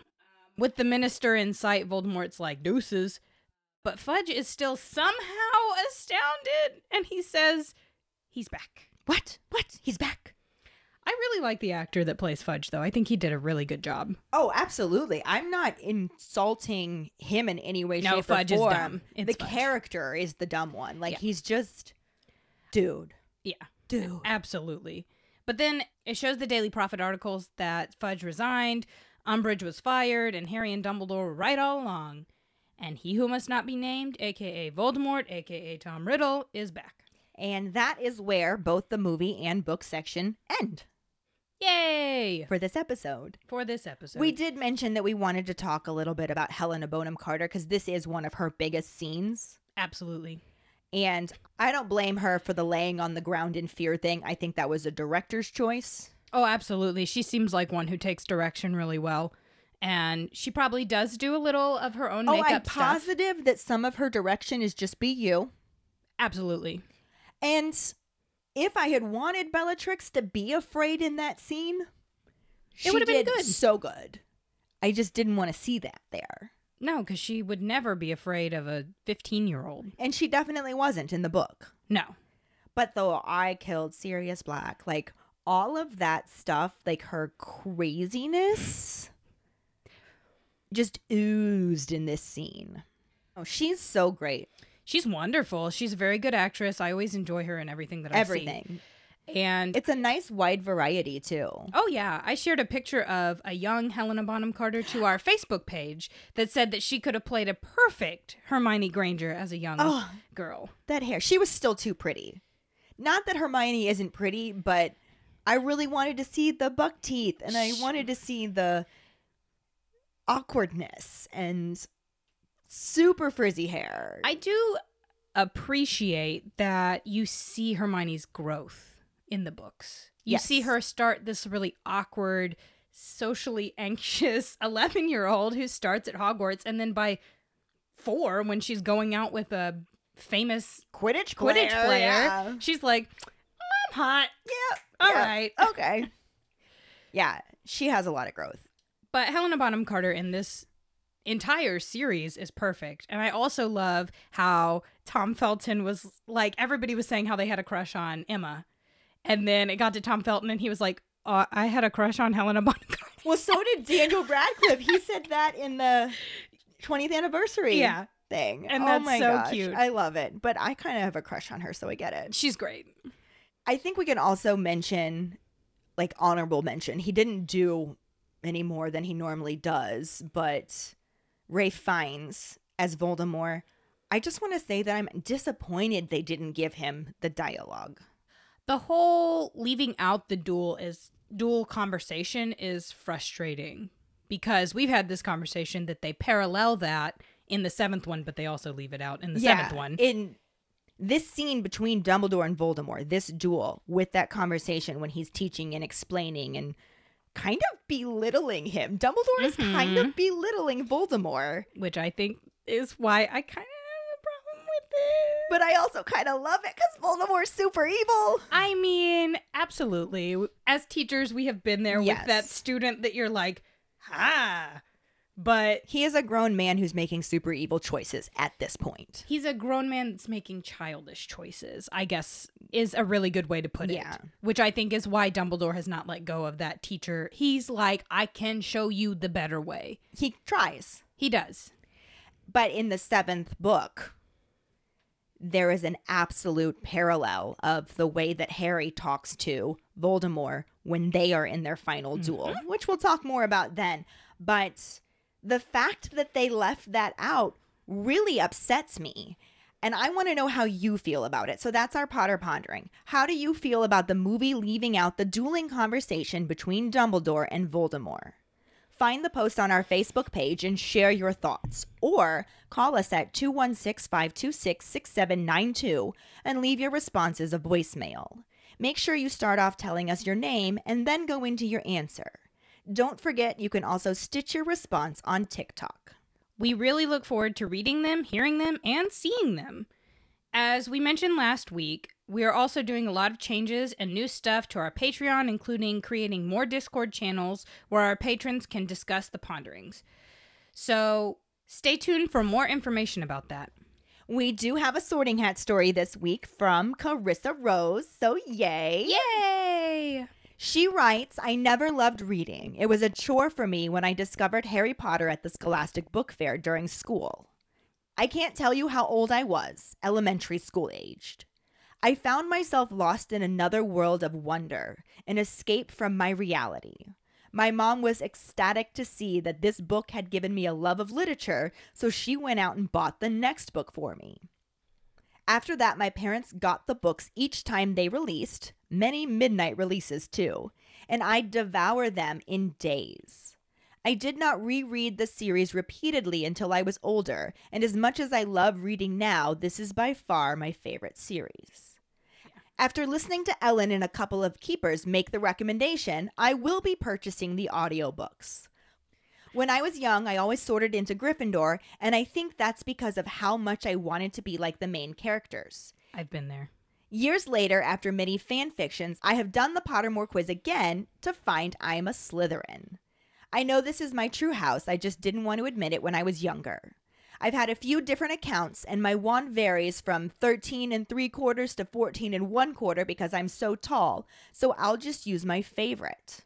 With the minister in sight, Voldemort's like, deuces. But Fudge is still somehow astounded, and he says he's back. What? What? He's back. I really like the actor that plays Fudge, though. I think he did a really good job. Oh, absolutely. I'm not insulting him in any way, No, shape, Fudge or is dumb. It's the Fudge. character is the dumb one. Like Yeah. he's just, dude, Yeah. dude. Absolutely. But then it shows the Daily Prophet articles that Fudge resigned, Umbridge was fired, and Harry and Dumbledore were right all along. And he who must not be named, aka Voldemort, aka Tom Riddle, is back. And that is where both the movie and book section end Yay! for this episode. For this episode. We did mention that we wanted to talk a little bit about Helena Bonham Carter because this is one of her biggest scenes. Absolutely. And I don't blame her for the laying on the ground in fear thing. I think that was a director's choice. Oh, absolutely. She seems like one who takes direction really well. And she probably does do a little of her own Oh, makeup I'm stuff. positive that some of her direction is just be you. Absolutely. And if I had wanted Bellatrix to be afraid in that scene, she would've been did good. So good. I just didn't want to see that there. No, because she would never be afraid of a 15 year old. And she definitely wasn't in the book. No. But though I killed Sirius Black, like all of that stuff, like her craziness just oozed in this scene. Oh, she's so great. She's wonderful. She's a very good actress. I always enjoy her in everything that I see. Everything. And It's a nice wide variety too. oh yeah, I shared a picture of a young Helena Bonham Carter to our Facebook page that said that she could have played a perfect Hermione Granger as a young Oh. girl. That hair. She was still too pretty. Not that Hermione isn't pretty, but I really wanted to see the buck teeth and I wanted to see the awkwardness and super frizzy hair. I do appreciate that you see Hermione's growth in the books. You see her start this really awkward, socially <laughs> anxious 11 year old who starts at Hogwarts, and then by four, when she's going out with a famous Quidditch Quidditch player. player, yeah. she's like, I'm hot. Yep. All yep. right. <laughs> Okay. yeah, she has a lot of growth. But Helena Bonham Carter in this entire series is perfect. And I also love how Tom Felton was like, everybody was saying how they had a crush on Emma. And then it got to Tom Felton and he was like, uh, I had a crush on Helena Bonham Carter. Well, so did Daniel <laughs> Radcliffe. he said that in the 20th anniversary Yeah. thing. And oh that's my so gosh, cute. I love it. But I kind of have a crush on her, so I get it. She's great. I think we can also mention, like, honorable mention. He didn't do any more than he normally does, but Ralph Fiennes as Voldemort. I just want to say that I'm disappointed they didn't give him the dialogue. The whole leaving out the duel is dual conversation is frustrating because we've had this conversation that they parallel that in the seventh one, but they also leave it out in the seventh one. In this scene between Dumbledore and Voldemort, this duel with that conversation when he's teaching and explaining and kind of belittling him. Dumbledore is kind Mm-hmm. of belittling Voldemort. which I think is why I kind of have a problem with it. But I also kind of love it because Voldemort's super evil. I mean, absolutely. As teachers, we have been there Yes. with that student that you're like, ha, but He is a grown man who's making super evil choices at this point. he's a grown man that's making childish choices, I guess is a really good way to put Yeah. it. Which I think is why Dumbledore has not let go of that teacher. He's like, I can show you the better way. He tries. He does. But in the seventh book, there is an absolute parallel of the way that Harry talks to Voldemort when they are in their final mm-hmm. duel, which we'll talk more about then. But the fact that they left that out really upsets me. And I want to know how you feel about it. So that's our Potter Pondering. How do you feel about the movie leaving out the dueling conversation between Dumbledore and Voldemort? Find the post on our Facebook page and share your thoughts. Or call us at 216 526 6792 and leave your responses a voicemail. Make sure you start off telling us your name and then go into your answer. Don't forget you can also stitch your response on TikTok. We really look forward to reading them, hearing them, and seeing them. As we mentioned last week, we are also doing a lot of changes and new stuff to our Patreon, including creating more Discord channels where our patrons can discuss the ponderings. So stay tuned for more information about that. We do have a sorting hat story this week from Carissa Rose, so yay! Yay! She writes, I never loved reading. It was a chore for me when I discovered Harry Potter at the Scholastic Book Fair during school. I can't tell you how old I was, elementary school aged. I found myself lost in another world of wonder, an escape from my reality. My mom was ecstatic to see that this book had given me a love of literature, so she went out and bought the next book for me. After that, my parents got the books each time they released, many midnight releases too, and I'd devour them in days. I did not reread the series repeatedly until I was older, and as much as I love reading now, this is by far my favorite series. After listening to Ellen and a couple of keepers make the recommendation, I will be purchasing the audiobooks. When I was young, I always sorted into Gryffindor, and I think that's because of how much I wanted to be like the main characters. I've been there. Years later, after many fan fictions, I have done the Pottermore quiz again to find I'm a Slytherin. I know this is my true house, I just didn't want to admit it when I was younger. I've had a few different accounts, and my wand varies from 13 and 3 quarters to 14 and 1 quarter because I'm so tall, so I'll just use my favorite.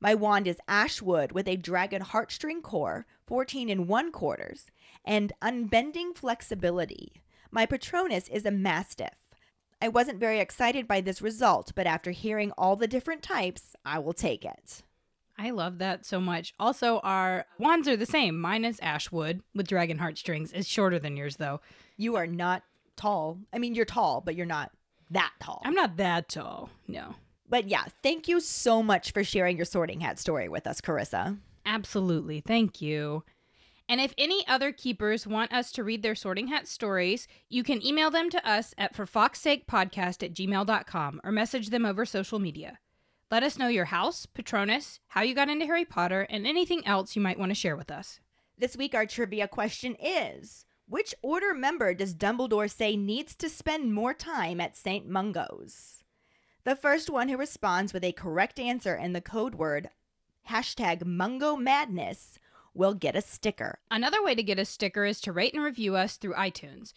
My wand is ash wood with a dragon heartstring core, 14 and 1 quarters, and unbending flexibility. My Patronus is a Mastiff. I wasn't very excited by this result, but after hearing all the different types, I will take it. I love that so much. Also, our wands are the same. Mine is Ashwood with dragon heartstrings. It's shorter than yours, though. You are not tall. I mean, you're tall, but you're not that tall. I'm not that tall. No. But yeah, thank you so much for sharing your sorting hat story with us, Carissa. Absolutely. Thank you. And if any other keepers want us to read their sorting hat stories, you can email them to us at forfawkessakepodcast at gmail.com or message them over social media. Let us know your house, Patronus, how you got into Harry Potter, and anything else you might want to share with us. This week, our trivia question is Which order member does Dumbledore say needs to spend more time at St. Mungo's? The first one who responds with a correct answer and the code word hashtag Mungo Madness will get a sticker. Another way to get a sticker is to rate and review us through iTunes.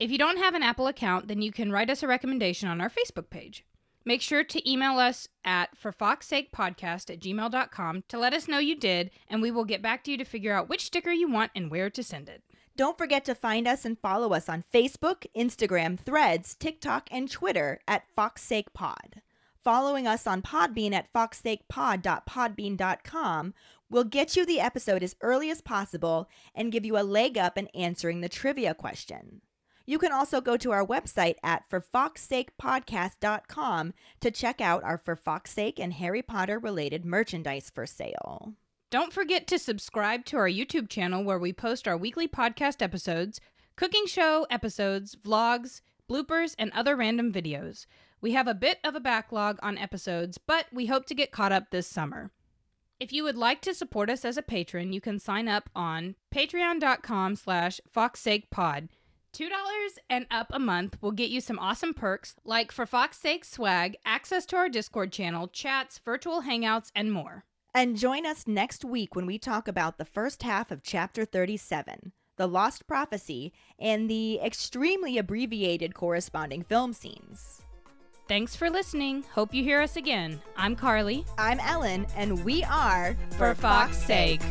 If you don't have an Apple account, then you can write us a recommendation on our Facebook page. Make sure to email us at forfawkessakepodcast at gmail.com to let us know you did, and we will get back to you to figure out which sticker you want and where to send it. Don't forget to find us and follow us on Facebook, Instagram, Threads, TikTok, and Twitter at FawkesSakePod. Following us on Podbean at fawkessakepod.podbean.com will get you the episode as early as possible and give you a leg up in answering the trivia question. You can also go to our website at forfawkessakepodcast.com to check out our For Fawkes' Sake and Harry Potter related merchandise for sale. Don't forget to subscribe to our YouTube channel where we post our weekly podcast episodes, cooking show episodes, vlogs, bloopers, and other random videos. We have a bit of a backlog on episodes, but we hope to get caught up this summer. If you would like to support us as a patron, you can sign up on patreon.com slash fawkessakepod. $2 and up a month will get you some awesome perks like for Fawkes' Sake swag, access to our Discord channel, chats, virtual hangouts, and more. And join us next week when we talk about the first half of chapter 37, the lost prophecy, and the extremely abbreviated corresponding film scenes. Thanks for listening. Hope you hear us again. I'm Karlee. I'm Ellen, and we are For Fawkes' sake.